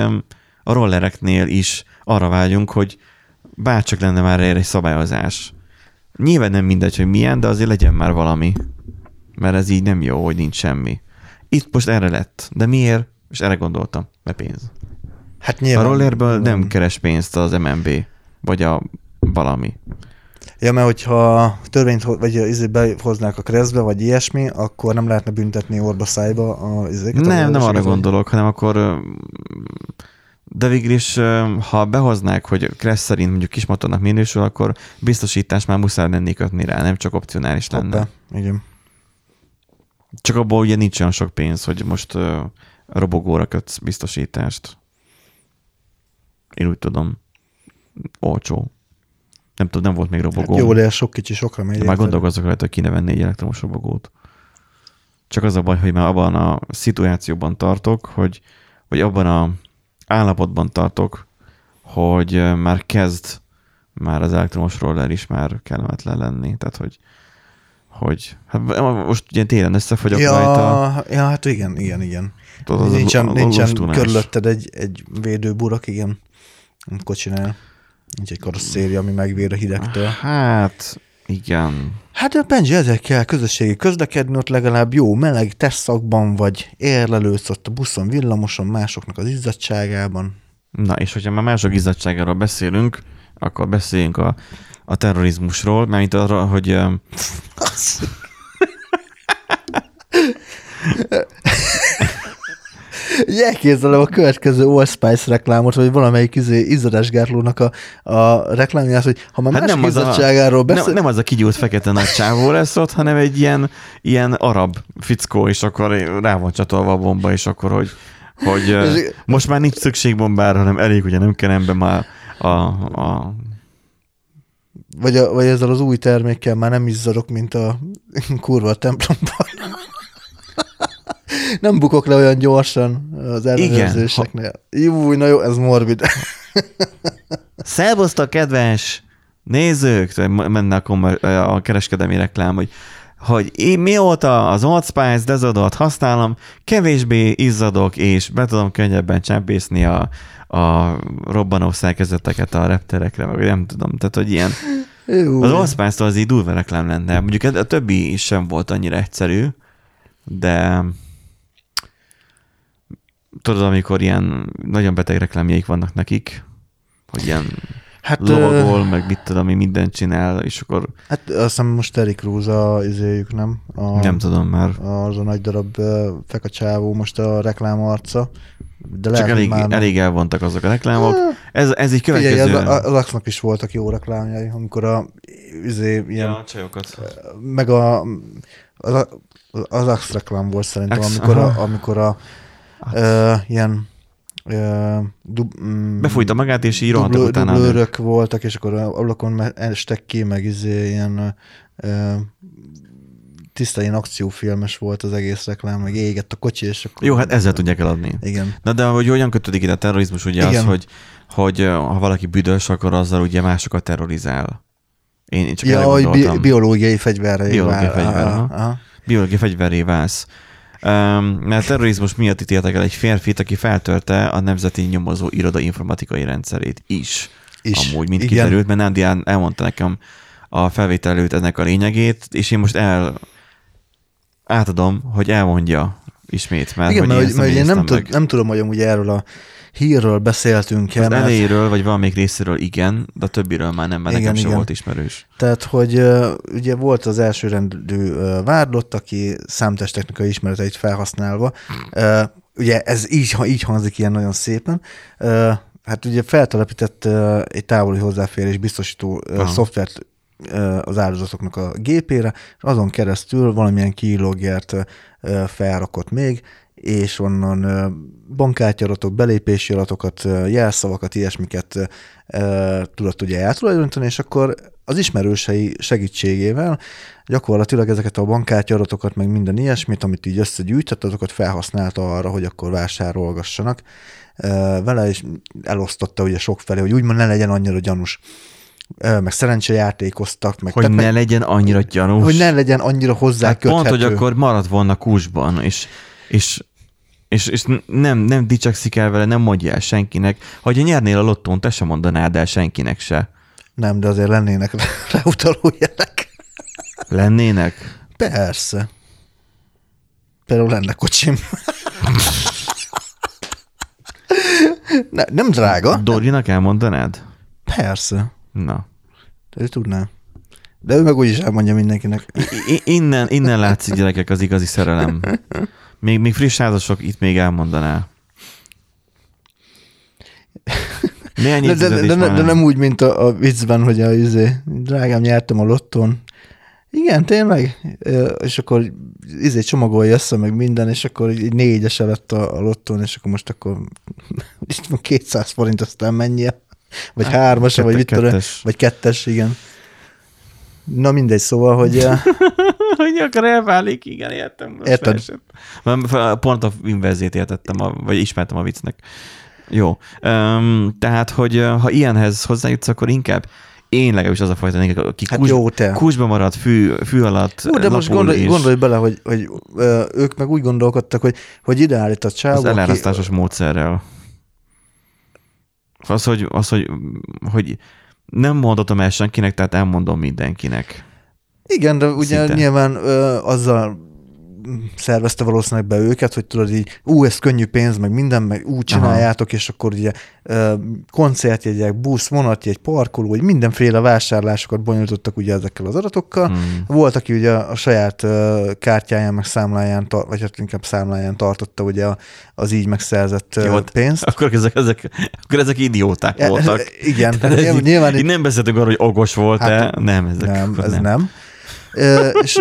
a rollereknél is arra vágyunk, hogy bárcsak lenne már erre egy szabályozás. Nyilván nem mindegy, hogy milyen, de azért legyen már valami. Mert ez így nem jó, hogy nincs semmi. Itt most erre lett. De miért? És erre gondoltam. Mert pénz. Hát A nyilván. rollerből nem keres pénzt az MNB. Vagy a valami. Ja, mert hogyha a törvényt vagy izé behoznák a keresztbe, vagy ilyesmi, akkor nem lehetne büntetni orba szájba a izéket. a Nem, nem arra gondolok, hanem akkor de végül is, ha behoznák, hogy Kressz szerint mondjuk kismotornak minősül, akkor biztosítás már muszáj lenni kötni rá, nem csak opcionális lenne. Hoppá, igen. Csak abból ugye nincs olyan sok pénz, hogy most ö, robogóra kötsz biztosítást. Én úgy tudom. Olcsó. Nem tudom, nem volt még robogó. Hát jó, de sok kicsi sokra megy. Már gondolkozok rajta, hogy kéne venni egy elektromos robogót. Csak az a baj, hogy már abban a szituációban tartok, hogy, vagy abban a állapotban tartok, hogy már kezd már az elektromos roller is már kellemetlen lenni. Tehát, hogy, hogy hát most ugye télen összefogyok ja, rajta. ja, hát igen, igen, igen. Tudod, az a- nincsen a- a nincsen körülötted egy, egy védőburak, igen. Kocsinál. Nincs egy karosszéria, ami megvér a hidegtől. Hát, igen. Hát a Benji, ezek kell közösségi közlekedni, ott legalább jó meleg tesztszakban vagy, érlelődsz ott a buszon, villamoson, másoknak az izzadságában. Na, és hogyha már mások izzadságáról beszélünk, akkor beszéljünk a, a terrorizmusról, mert arra, hogy <laughs> Így elképzelem a következő Allspice reklámot, vagy valamelyik izé, izzadásgátlónak a, a reklámját, hogy ha már hát az a, izzadságáról nem, beszél... nem az a kigyújt fekete nagy csávó lesz ott, hanem egy ilyen, ilyen arab fickó, és akkor rá van csatolva a bomba, és akkor, hogy, hogy És- most már nincs szükség bombára, hanem elég, ugye nem kell ember már a, a Vagy, a, vagy ezzel az új termékkel már nem izzadok, mint a <laughs> kurva templomban. Nem bukok le olyan gyorsan az ellenőrzéseknél. Jó, na jó, ez morbid. <laughs> Szervusztok, kedves nézők, menne a, kommer, a kereskedelmi reklám, hogy hogy én mióta az Old Spice dezodort használom, kevésbé izzadok, és be tudom könnyebben csempészni a, a robbanó szerkezeteket a repterekre, meg nem tudom, tehát hogy ilyen. Jó. Az Old Spice-tól az így durva reklám lenne. Mondjuk a többi is sem volt annyira egyszerű, de tudod, amikor ilyen nagyon beteg reklámjaik vannak nekik, hogy ilyen hát, lovagol, meg mit tudom, ami mindent csinál, és akkor Hát azt hiszem most Terry Crews a izéjük, nem? A, nem tudom már. Az a nagy darab uh, fekacsávó most a reklám arca. De Csak elég, már nem. elég elvontak azok a reklámok. Ez, ez így Figyelj, következő... az, a- az Axnak is voltak jó reklámjai, amikor a izé, ilyen, ja, csajokat. meg a, az, a- az Ax reklám volt szerintem, Axe, amikor a, amikor a ö, ilyen ö, dub, mm, Befújta magát, és így rohantak dublő- utána. dublőrök voltak, és akkor ablakon estek ki, meg izé ilyen ö, tiszta ilyen akciófilmes volt az egész reklám, meg égett a kocsi, és akkor... Jó, hát ezzel tudják eladni. Igen. Na de hogy hogyan kötődik ide a terrorizmus, ugye Igen. az, hogy, hogy ha valaki büdös, akkor azzal ugye másokat terrorizál. Én csak erre Ja, hogy bi- biológiai fegyverre. Biológiai vál- fegyver, aha, aha. aha. biológiai fegyverré válsz. Mert terrorizmus miatt ítéltek el egy férfit, aki feltörte a Nemzeti Nyomozó Iroda informatikai rendszerét is. Is. Amúgy, mint Igen. kiderült, mert Nándi el- elmondta nekem a felvétel előtt ennek a lényegét, és én most el átadom, hogy elmondja ismét, mert Igen, hogy mert, ezt mert én nem, tud, nem tudom, hogy amúgy erről a hírről beszéltünk Az el, mert, elejéről, vagy valamelyik részéről igen, de a többiről már nem, mert Igen, nekem sem igen. volt ismerős. tehát, hogy ugye volt az elsőrendű ö, vádlott, aki számítástechnikai ismereteit felhasználva, ugye ez így, így hangzik ilyen nagyon szépen, hát ugye feltelepített egy távoli hozzáférés biztosító Aha. szoftvert az áldozatoknak a gépére, és azon keresztül valamilyen kiloggert felrakott még, és onnan bankkártyaratok, belépési adatokat, jelszavakat, ilyesmiket tudott ugye eltulajdonítani, és akkor az ismerősei segítségével gyakorlatilag ezeket a bankkártyaratokat, meg minden ilyesmit, amit így összegyűjtett, azokat felhasználta arra, hogy akkor vásárolgassanak vele, és elosztotta ugye sok felé, hogy úgymond ne legyen annyira gyanús meg szerencsejátékoztak. Meg, hogy ne meg, legyen annyira gyanús. Hogy ne legyen annyira hozzá hát Pont, hogy akkor maradt volna kúsban, és, és és, és nem, nem dicsekszik el vele, nem mondja el senkinek. Ha nyernél a lottón, te sem mondanád el senkinek se. Nem, de azért lennének reutaló <laughs> jelek. Lennének? Persze. Például lenne kocsim. <laughs> ne, nem drága. Dorinak elmondanád? Persze. Na. De ő tudná. De ő meg úgyis elmondja mindenkinek. I- innen, innen látszik gyerekek az igazi szerelem. <laughs> Még, még friss házasok itt még elmondaná. de, de, de, de, de, nem úgy, mint a, a viccben, hogy a izé, drágám, nyertem a lottón. Igen, tényleg? És akkor izé csomagolja össze meg minden, és akkor így négyes lett a, a lottón, és akkor most akkor <laughs> itt van 200 forint, aztán mennyi? Vagy hát, hármas, vagy mit kettes. vagy kettes, igen. Na mindegy, szóval, hogy... <laughs> hogy akkor elválik, igen, értem. Érted? Pont a inverzét értettem, a, vagy ismertem a viccnek. Jó. Um, tehát, hogy ha ilyenhez hozzájutsz, akkor inkább én legalábbis az a fajta, aki hát kus, jó, te. kusba maradt fű, fű alatt Jó, de most gondolj, és... gondolj bele, hogy, hogy ö, ők meg úgy gondolkodtak, hogy, hogy ideállít a csávó. Az elárasztásos aki... módszerrel. Az, hogy, az hogy, hogy nem mondhatom el senkinek, tehát elmondom mindenkinek. Igen, de ugye Szinte. nyilván ö, azzal szervezte valószínűleg be őket, hogy tudod így, ú, ez könnyű pénz, meg minden, meg úgy csináljátok, Aha. és akkor ugye koncertjegyek, busz, vonatjegy, parkoló, hogy mindenféle vásárlásokat bonyolítottak ugye ezekkel az adatokkal. Hmm. Volt, aki ugye a saját kártyáján, meg számláján, vagy hát inkább számláján tartotta ugye az így megszerzett Jó, pénzt. Akkor ezek, ezek, akkor ezek idióták voltak. Igen. Tehát nyilván, így, így nem beszéltünk arról, hogy okos volt, hát, nem, ezek nem, ez nem. nem és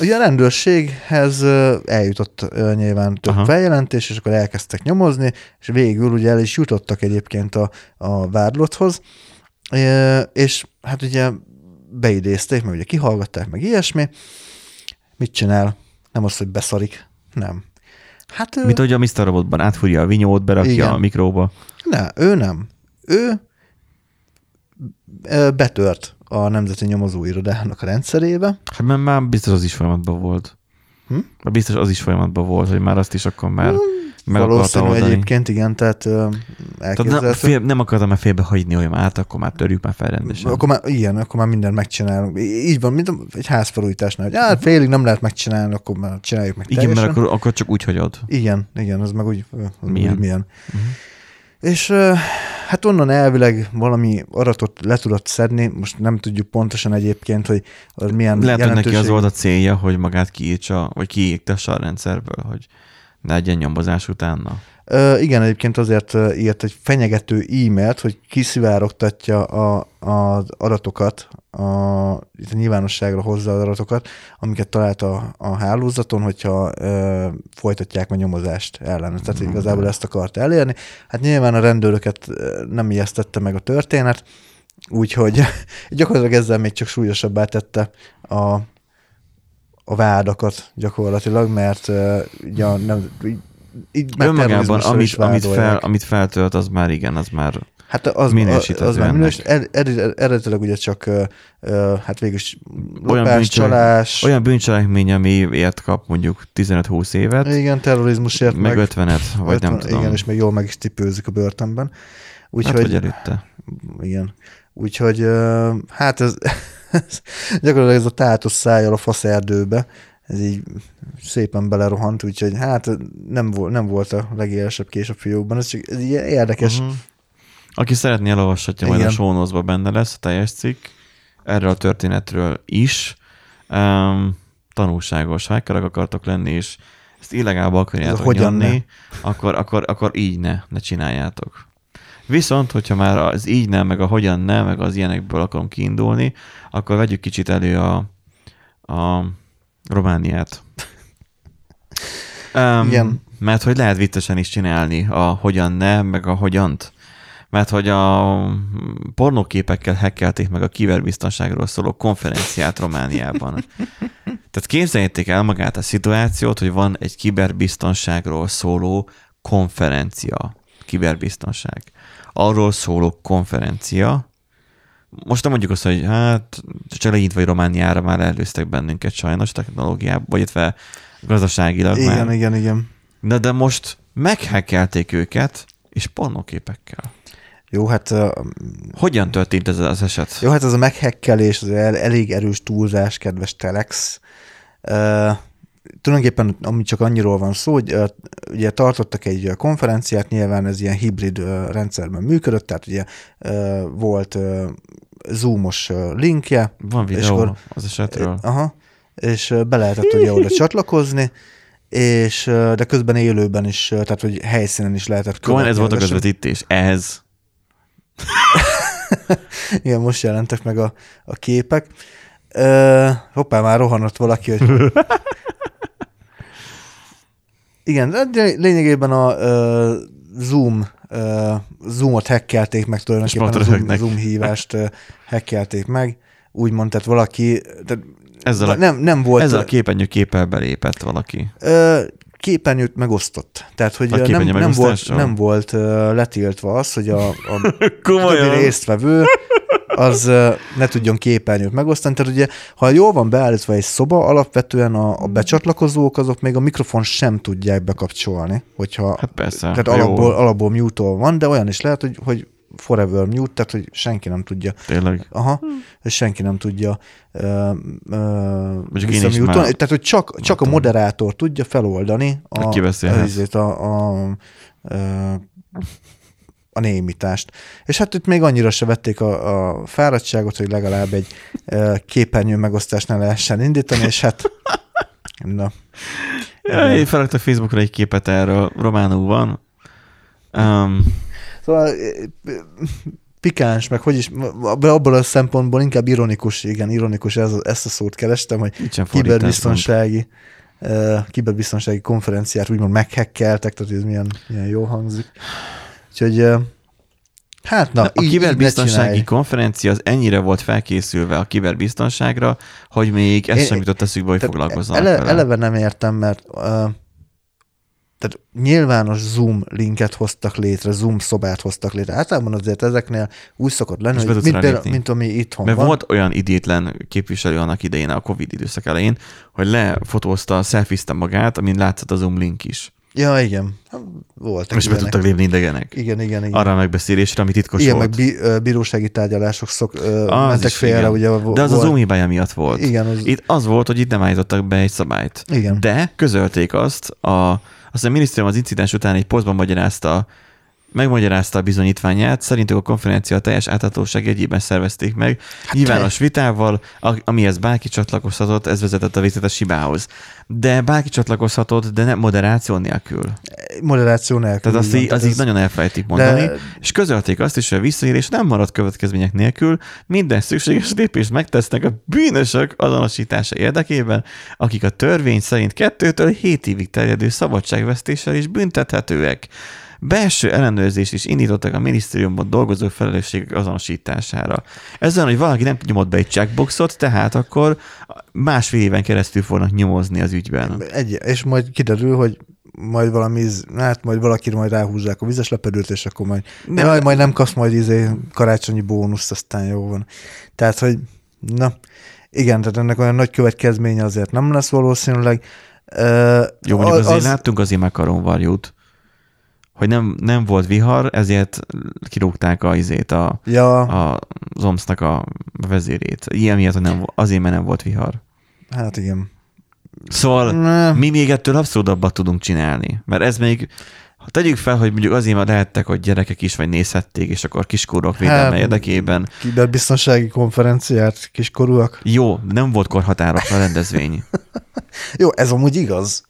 ugye a rendőrséghez eljutott nyilván több Aha. feljelentés, és akkor elkezdtek nyomozni, és végül ugye el is jutottak egyébként a, a vádlotthoz, és hát ugye beidézték, meg ugye kihallgatták, meg ilyesmi. Mit csinál? Nem az, hogy beszarik. Nem. Hát Mint hogy a Mr. Robotban átfúrja a vinyót, berakja igen. a mikróba. Ne, ő nem. Ő betört a Nemzeti Nyomozóirodának a rendszerébe. Hát mert már biztos az is folyamatban volt. Hm? Biztos az is folyamatban volt, hogy már azt is akkor már hmm, meg oldani. egyébként, igen, tehát tehát nem, fél, nem akartam már félbehagyni, hogy már át, akkor már törjük már fel rendesen. Akkor már, igen, akkor már mindent megcsinálunk. Így van, mint egy házfelújításnál, hogy hát félig nem lehet megcsinálni, akkor már csináljuk meg Igen, teljesen. mert akkor, akkor csak úgy hagyod. Igen, igen, az meg úgy, milyen. Úgy milyen. Uh-huh. És hát onnan elvileg valami aratot le tudott szedni, most nem tudjuk pontosan egyébként, hogy az milyen Lehet, hogy neki az volt a célja, hogy magát kiírtsa, vagy kiígtassa a rendszerből, hogy ne legyen nyomozás utána. Igen, egyébként azért írt egy fenyegető e-mailt, hogy kiszivárogtatja a, az adatokat, a, itt a nyilvánosságra hozza az adatokat, amiket talált a, a hálózaton, hogyha ö, folytatják a nyomozást ellen. Tehát mm. igazából ezt akart elérni. Hát nyilván a rendőröket nem ijesztette meg a történet, úgyhogy <laughs> gyakorlatilag ezzel még csak súlyosabbá tette a, a vádakat gyakorlatilag, mert uh, ugye nem, így Önmagában, amit, amit, fel, amit feltölt, az már igen, az már Hát az, minősített az, az már minős, eredetileg ugye csak hát végül is lopás, csalás. Olyan bűncselekmény, ért kap mondjuk 15-20 évet. Igen, terrorizmusért meg. Meg 50-et, vagy 50, nem tudom. Igen, és még jól meg is tipőzik a börtönben. Úgyhogy, hát, előtte. Igen. Úgyhogy hát ez, <laughs> ez gyakorlatilag ez a tátos szájjal a faszerdőbe, ez így szépen belerohant, úgyhogy hát nem, volt, nem volt a legélesebb kés a fiókban, ez csak ez így érdekes. Uh-huh. Aki szeretné, elolvashatja, majd a show benne lesz a teljes cikk, erről a történetről is. Um, tanulságos, ha akartok lenni, és ezt illegálba akarjátok hogyan nyomni, akkor, akkor, akkor így ne, ne csináljátok. Viszont, hogyha már az így nem, meg a hogyan nem, meg az ilyenekből akarom kiindulni, akkor vegyük kicsit elő a, a Romániát. <laughs> Um, Igen. Mert hogy lehet viccesen is csinálni a hogyan nem, meg a hogyant. Mert hogy a pornóképekkel hekkelték meg a kiberbiztonságról szóló konferenciát Romániában. Tehát képzeljétek el magát a szituációt, hogy van egy kiberbiztonságról szóló konferencia. Kiberbiztonság. Arról szóló konferencia. Most nem mondjuk azt, hogy hát csak legint vagy Romániára már előztek bennünket sajnos technológiában, vagy illetve gazdaságilag igen, már. Igen, igen, De, de most meghekkelték őket, és pornóképekkel. Jó, hát... Uh, Hogyan történt ez az eset? Jó, hát ez a meghekkelés az el, elég erős túlzás, kedves Telex. Uh, tulajdonképpen ami csak annyiról van szó, hogy ugye tartottak egy konferenciát, nyilván ez ilyen hibrid rendszerben működött, tehát ugye volt Zoomos linkje. Van videó és akkor, az esetről. Aha, és be lehetett ugye oda csatlakozni, és de közben élőben is, tehát hogy helyszínen is lehetett követni. ez volt a közvetítés, ez. <laughs> Igen, most jelentek meg a, a képek. Uh, hoppá, már rohanott valaki, hogy... <laughs> Igen, de lényegében a uh, Zoom uh, Zoomot hackelték meg tulajdonképpen a Zoom, Zoom hívást uh, hackelték meg. Úgymond, tehát valaki, tehát ezzel a, nem, nem volt, ezzel a képernyő képpel belépett valaki. Uh, képernyőt megosztott. Tehát, hogy nem, nem, volt, nem volt letiltva az, hogy a, a <laughs> többi résztvevő az ne tudjon képernyőt megosztani. Tehát ugye, ha jól van beállítva egy szoba, alapvetően a, a becsatlakozók azok még a mikrofon sem tudják bekapcsolni. Hogyha, hát persze. Tehát alapból, alapból mute van, de olyan is lehet, hogy, hogy forever mute, tehát hogy senki nem tudja. Tényleg? Aha, és senki nem tudja uh, uh, Tehát, hogy csak, csak a moderátor tudja feloldani a, a, a, a, a, a némítást. És hát itt még annyira se vették a, a fáradtságot, hogy legalább egy uh, képernyő megosztást ne lehessen indítani, és hát <laughs> na. Ja, én felraktam Facebookra egy képet erről, románul van. Um, Szóval pikáns, meg hogy is, abból a szempontból inkább ironikus, igen, ironikus, ez, ezt a szót kerestem, hogy kiberbiztonsági, uh, kiberbiztonsági konferenciát úgymond meghekkeltek, tehát ez milyen, milyen jó hangzik. Úgyhogy Hát na, na a így, kiberbiztonsági így konferencia az ennyire volt felkészülve a kiberbiztonságra, hogy még ezt Én, sem jutott eszükbe, hogy foglalkozzanak ele, Eleve nem értem, mert uh, tehát nyilvános Zoom linket hoztak létre, Zoom szobát hoztak létre. Általában azért ezeknél úgy szokott lenni, hogy mint, például, mint ami itthon Mert van. volt olyan idétlen képviselő annak idején, a Covid időszak elején, hogy lefotózta, selfizte magát, amin látszott a Zoom link is. Ja, igen. Voltak Most be tudtak lépni idegenek. Igen, igen, igen. Arra a megbeszélésre, ami titkos igen, volt. Igen, meg bírósági tárgyalások szok, az mentek félre. Ugye, De az volt. a Zoom hibája miatt volt. Igen. Az... Itt az volt, hogy itt nem állítottak be egy szabályt. Igen. De közölték azt a aztán a minisztérium az incidens után egy posztban magyarázta, megmagyarázta a bizonyítványát, szerintük a konferencia teljes áthatóság jegyében szervezték meg, hát nyilvános vitával, amihez bárki csatlakozhatott, ez vezetett a végzetes hibához. De bárki csatlakozhatott, de nem moderáció nélkül. Moderáció nélkül. Tehát azt így, az így nagyon elfelejtik mondani, de... és közölték azt is, hogy a visszaélés nem marad következmények nélkül, minden szükséges lépést megtesznek a bűnösök azonosítása érdekében, akik a törvény szerint kettőtől hét évig terjedő szabadságvesztéssel is büntethetőek. Belső ellenőrzést is indítottak a minisztériumban dolgozó felelősségek azonosítására. Ez olyan, hogy valaki nem nyomott be egy checkboxot, tehát akkor másfél éven keresztül fognak nyomozni az ügyben. Egy, és majd kiderül, hogy majd valami, hát majd valakire majd ráhúzzák a vizes lepedőt, és akkor majd, nem, majd, majd nem kapsz majd izé karácsonyi bónuszt, aztán jó van. Tehát, hogy na, igen, tehát ennek olyan nagy következménye azért nem lesz valószínűleg. Uh, jó, mondjuk az, azért láttunk azért makaronvarjút hogy nem, nem volt vihar, ezért kirúgták a izét, a, ja. a, az omsznak a vezérét. Ilyen miatt nem, azért, mert nem volt vihar. Hát igen. Szóval ne. mi még ettől abszurdabbat tudunk csinálni, mert ez még, ha tegyük fel, hogy mondjuk azért már lehettek, hogy gyerekek is vagy nézhették, és akkor kiskorúak védelme hát, érdekében. Kiberbiztonsági konferenciát kiskorúak. Jó, nem volt korhatárok a rendezvény. <laughs> Jó, ez amúgy igaz.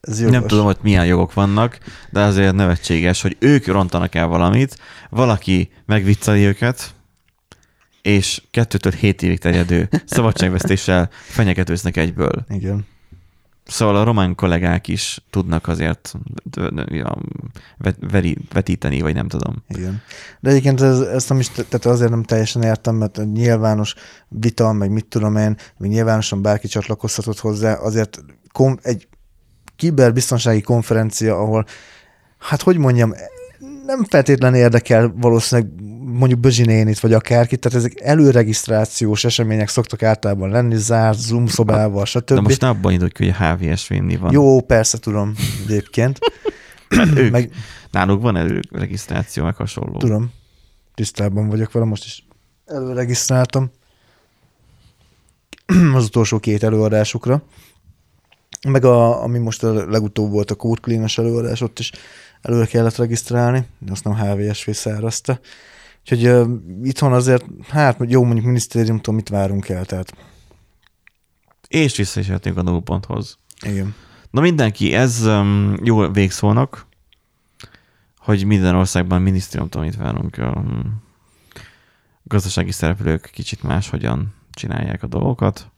Ez Nem tudom, hogy milyen jogok vannak, de azért nevetséges, hogy ők rontanak el valamit, valaki megvicceli őket, és kettőtől hét évig terjedő szabadságvesztéssel <laughs> fenyegetőznek egyből. Igen. Szóval a román kollégák is tudnak azért vetíteni, vagy nem tudom. Igen. De egyébként ez, ezt nem is, tehát azért nem teljesen értem, mert nyilvános vita, meg mit tudom én, meg nyilvánosan bárki csatlakozhatott hozzá, azért kom, egy kiberbiztonsági konferencia, ahol, hát hogy mondjam, nem feltétlenül érdekel valószínűleg mondjuk Bözsinénit, vagy akárkit, tehát ezek előregisztrációs események szoktak általában lenni, zárt, Zoom szobával, stb. De most ne abban indulj, hogy a HVS vinni van. Jó, persze tudom egyébként. <clears throat> Hát ők, meg, náluk van előregisztráció, meg hasonló. Tudom. Tisztában vagyok vele, most is előregisztráltam <clears throat> az utolsó két előadásukra. Meg a, ami most a legutóbb volt a Clean-es előadás, ott is előre kellett regisztrálni, azt nem HVSV szervezte. Úgyhogy uh, itthon azért, hát jó, mondjuk minisztériumtól mit várunk el, tehát. És vissza is a nullponthoz. Igen. Na mindenki, ez um, jó végszónak, hogy minden országban minisztériumtól mit várunk. Um, gazdasági szereplők kicsit máshogyan csinálják a dolgokat,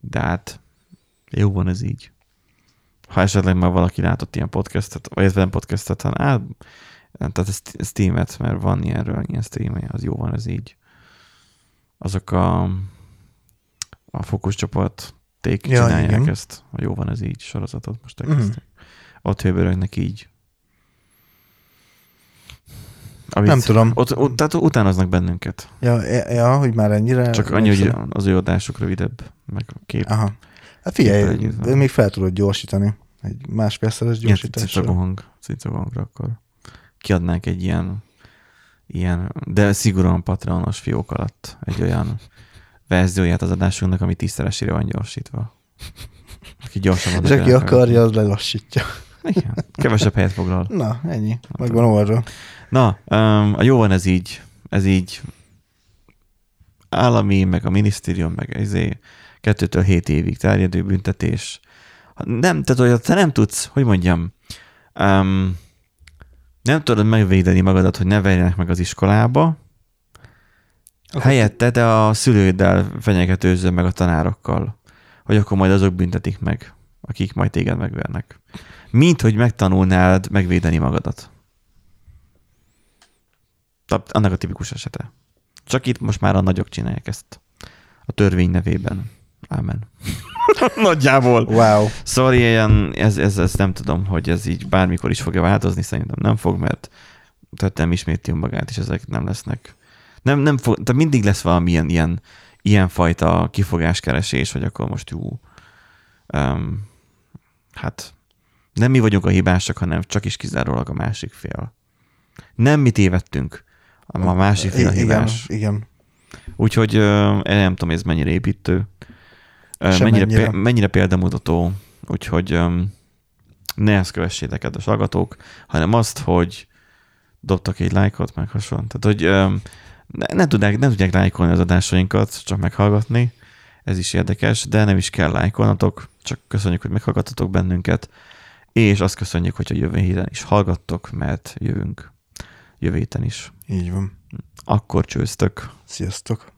de hát jó van ez így. Ha esetleg már valaki látott ilyen podcastet, vagy nem podcastet, hanem á, tehát Steam-et, mert van ilyenről, ilyen stream az jó van ez így. Azok a, a fókuszcsoport ték ja, csinálják igen. ezt, a jó van ez így sorozatot most elkezdték. Mm. Ott hőbörögnek így. Amit nem tudom. Ott, ott, tehát utánoznak bennünket. Ja, ja, hogy már ennyire... Csak annyi, hogy az ő adásuk rövidebb, meg a kép. Aha. Hát figyelj, még fel tudod gyorsítani. Egy másfélszeres gyorsításra. Cicagó hang, cicagó hangra akkor kiadnánk egy ilyen, ilyen, de szigorúan Patreonos fiók alatt egy olyan verzióját az adásunknak, ami tízszeresére van gyorsítva. Aki gyorsan És aki akarja, az lelassítja. Igen, kevesebb helyet foglal. Na, ennyi. Megvan oldva. Na, um, a jó van ez így, ez így állami, meg a minisztérium, meg ezé kettőtől hét évig terjedő büntetés. Nem, tehát hogy te nem tudsz, hogy mondjam, um, nem tudod megvédeni magadat, hogy ne verjenek meg az iskolába, okay. helyette te a szülőddel fenyegetőzöl meg a tanárokkal, hogy akkor majd azok büntetik meg, akik majd téged megvernek. Mint hogy megtanulnád megvédeni magadat. Annak a tipikus esete. Csak itt most már a nagyok csinálják ezt. A törvény nevében. Ámen. <laughs> Nagyjából. Wow. Szóval ilyen, ez, ez, ez, nem tudom, hogy ez így bármikor is fogja változni, szerintem nem fog, mert tettem isméti magát, és ezek nem lesznek. Nem, nem fog, de mindig lesz valamilyen ilyen, ilyen fajta kifogáskeresés, hogy akkor most jó, um, hát nem mi vagyunk a hibásak, hanem csak is kizárólag a másik fél. Nem mi tévedtünk, a másik fél a hibás. Igen, igen. Úgyhogy nem tudom, ez mennyire építő mennyire, mennyire. mennyire példamutató, úgyhogy um, ne ezt kövessétek, kedves hallgatók, hanem azt, hogy dobtak egy lájkot, meg hasonló. Tehát, hogy um, ne, ne, tudják, ne tudják lájkolni az adásainkat, csak meghallgatni, ez is érdekes, de nem is kell lájkolnatok, csak köszönjük, hogy meghallgattatok bennünket, és azt köszönjük, hogy a jövő héten is hallgattok, mert jövünk jövő héten is. Így van. Akkor csőztök. Sziasztok.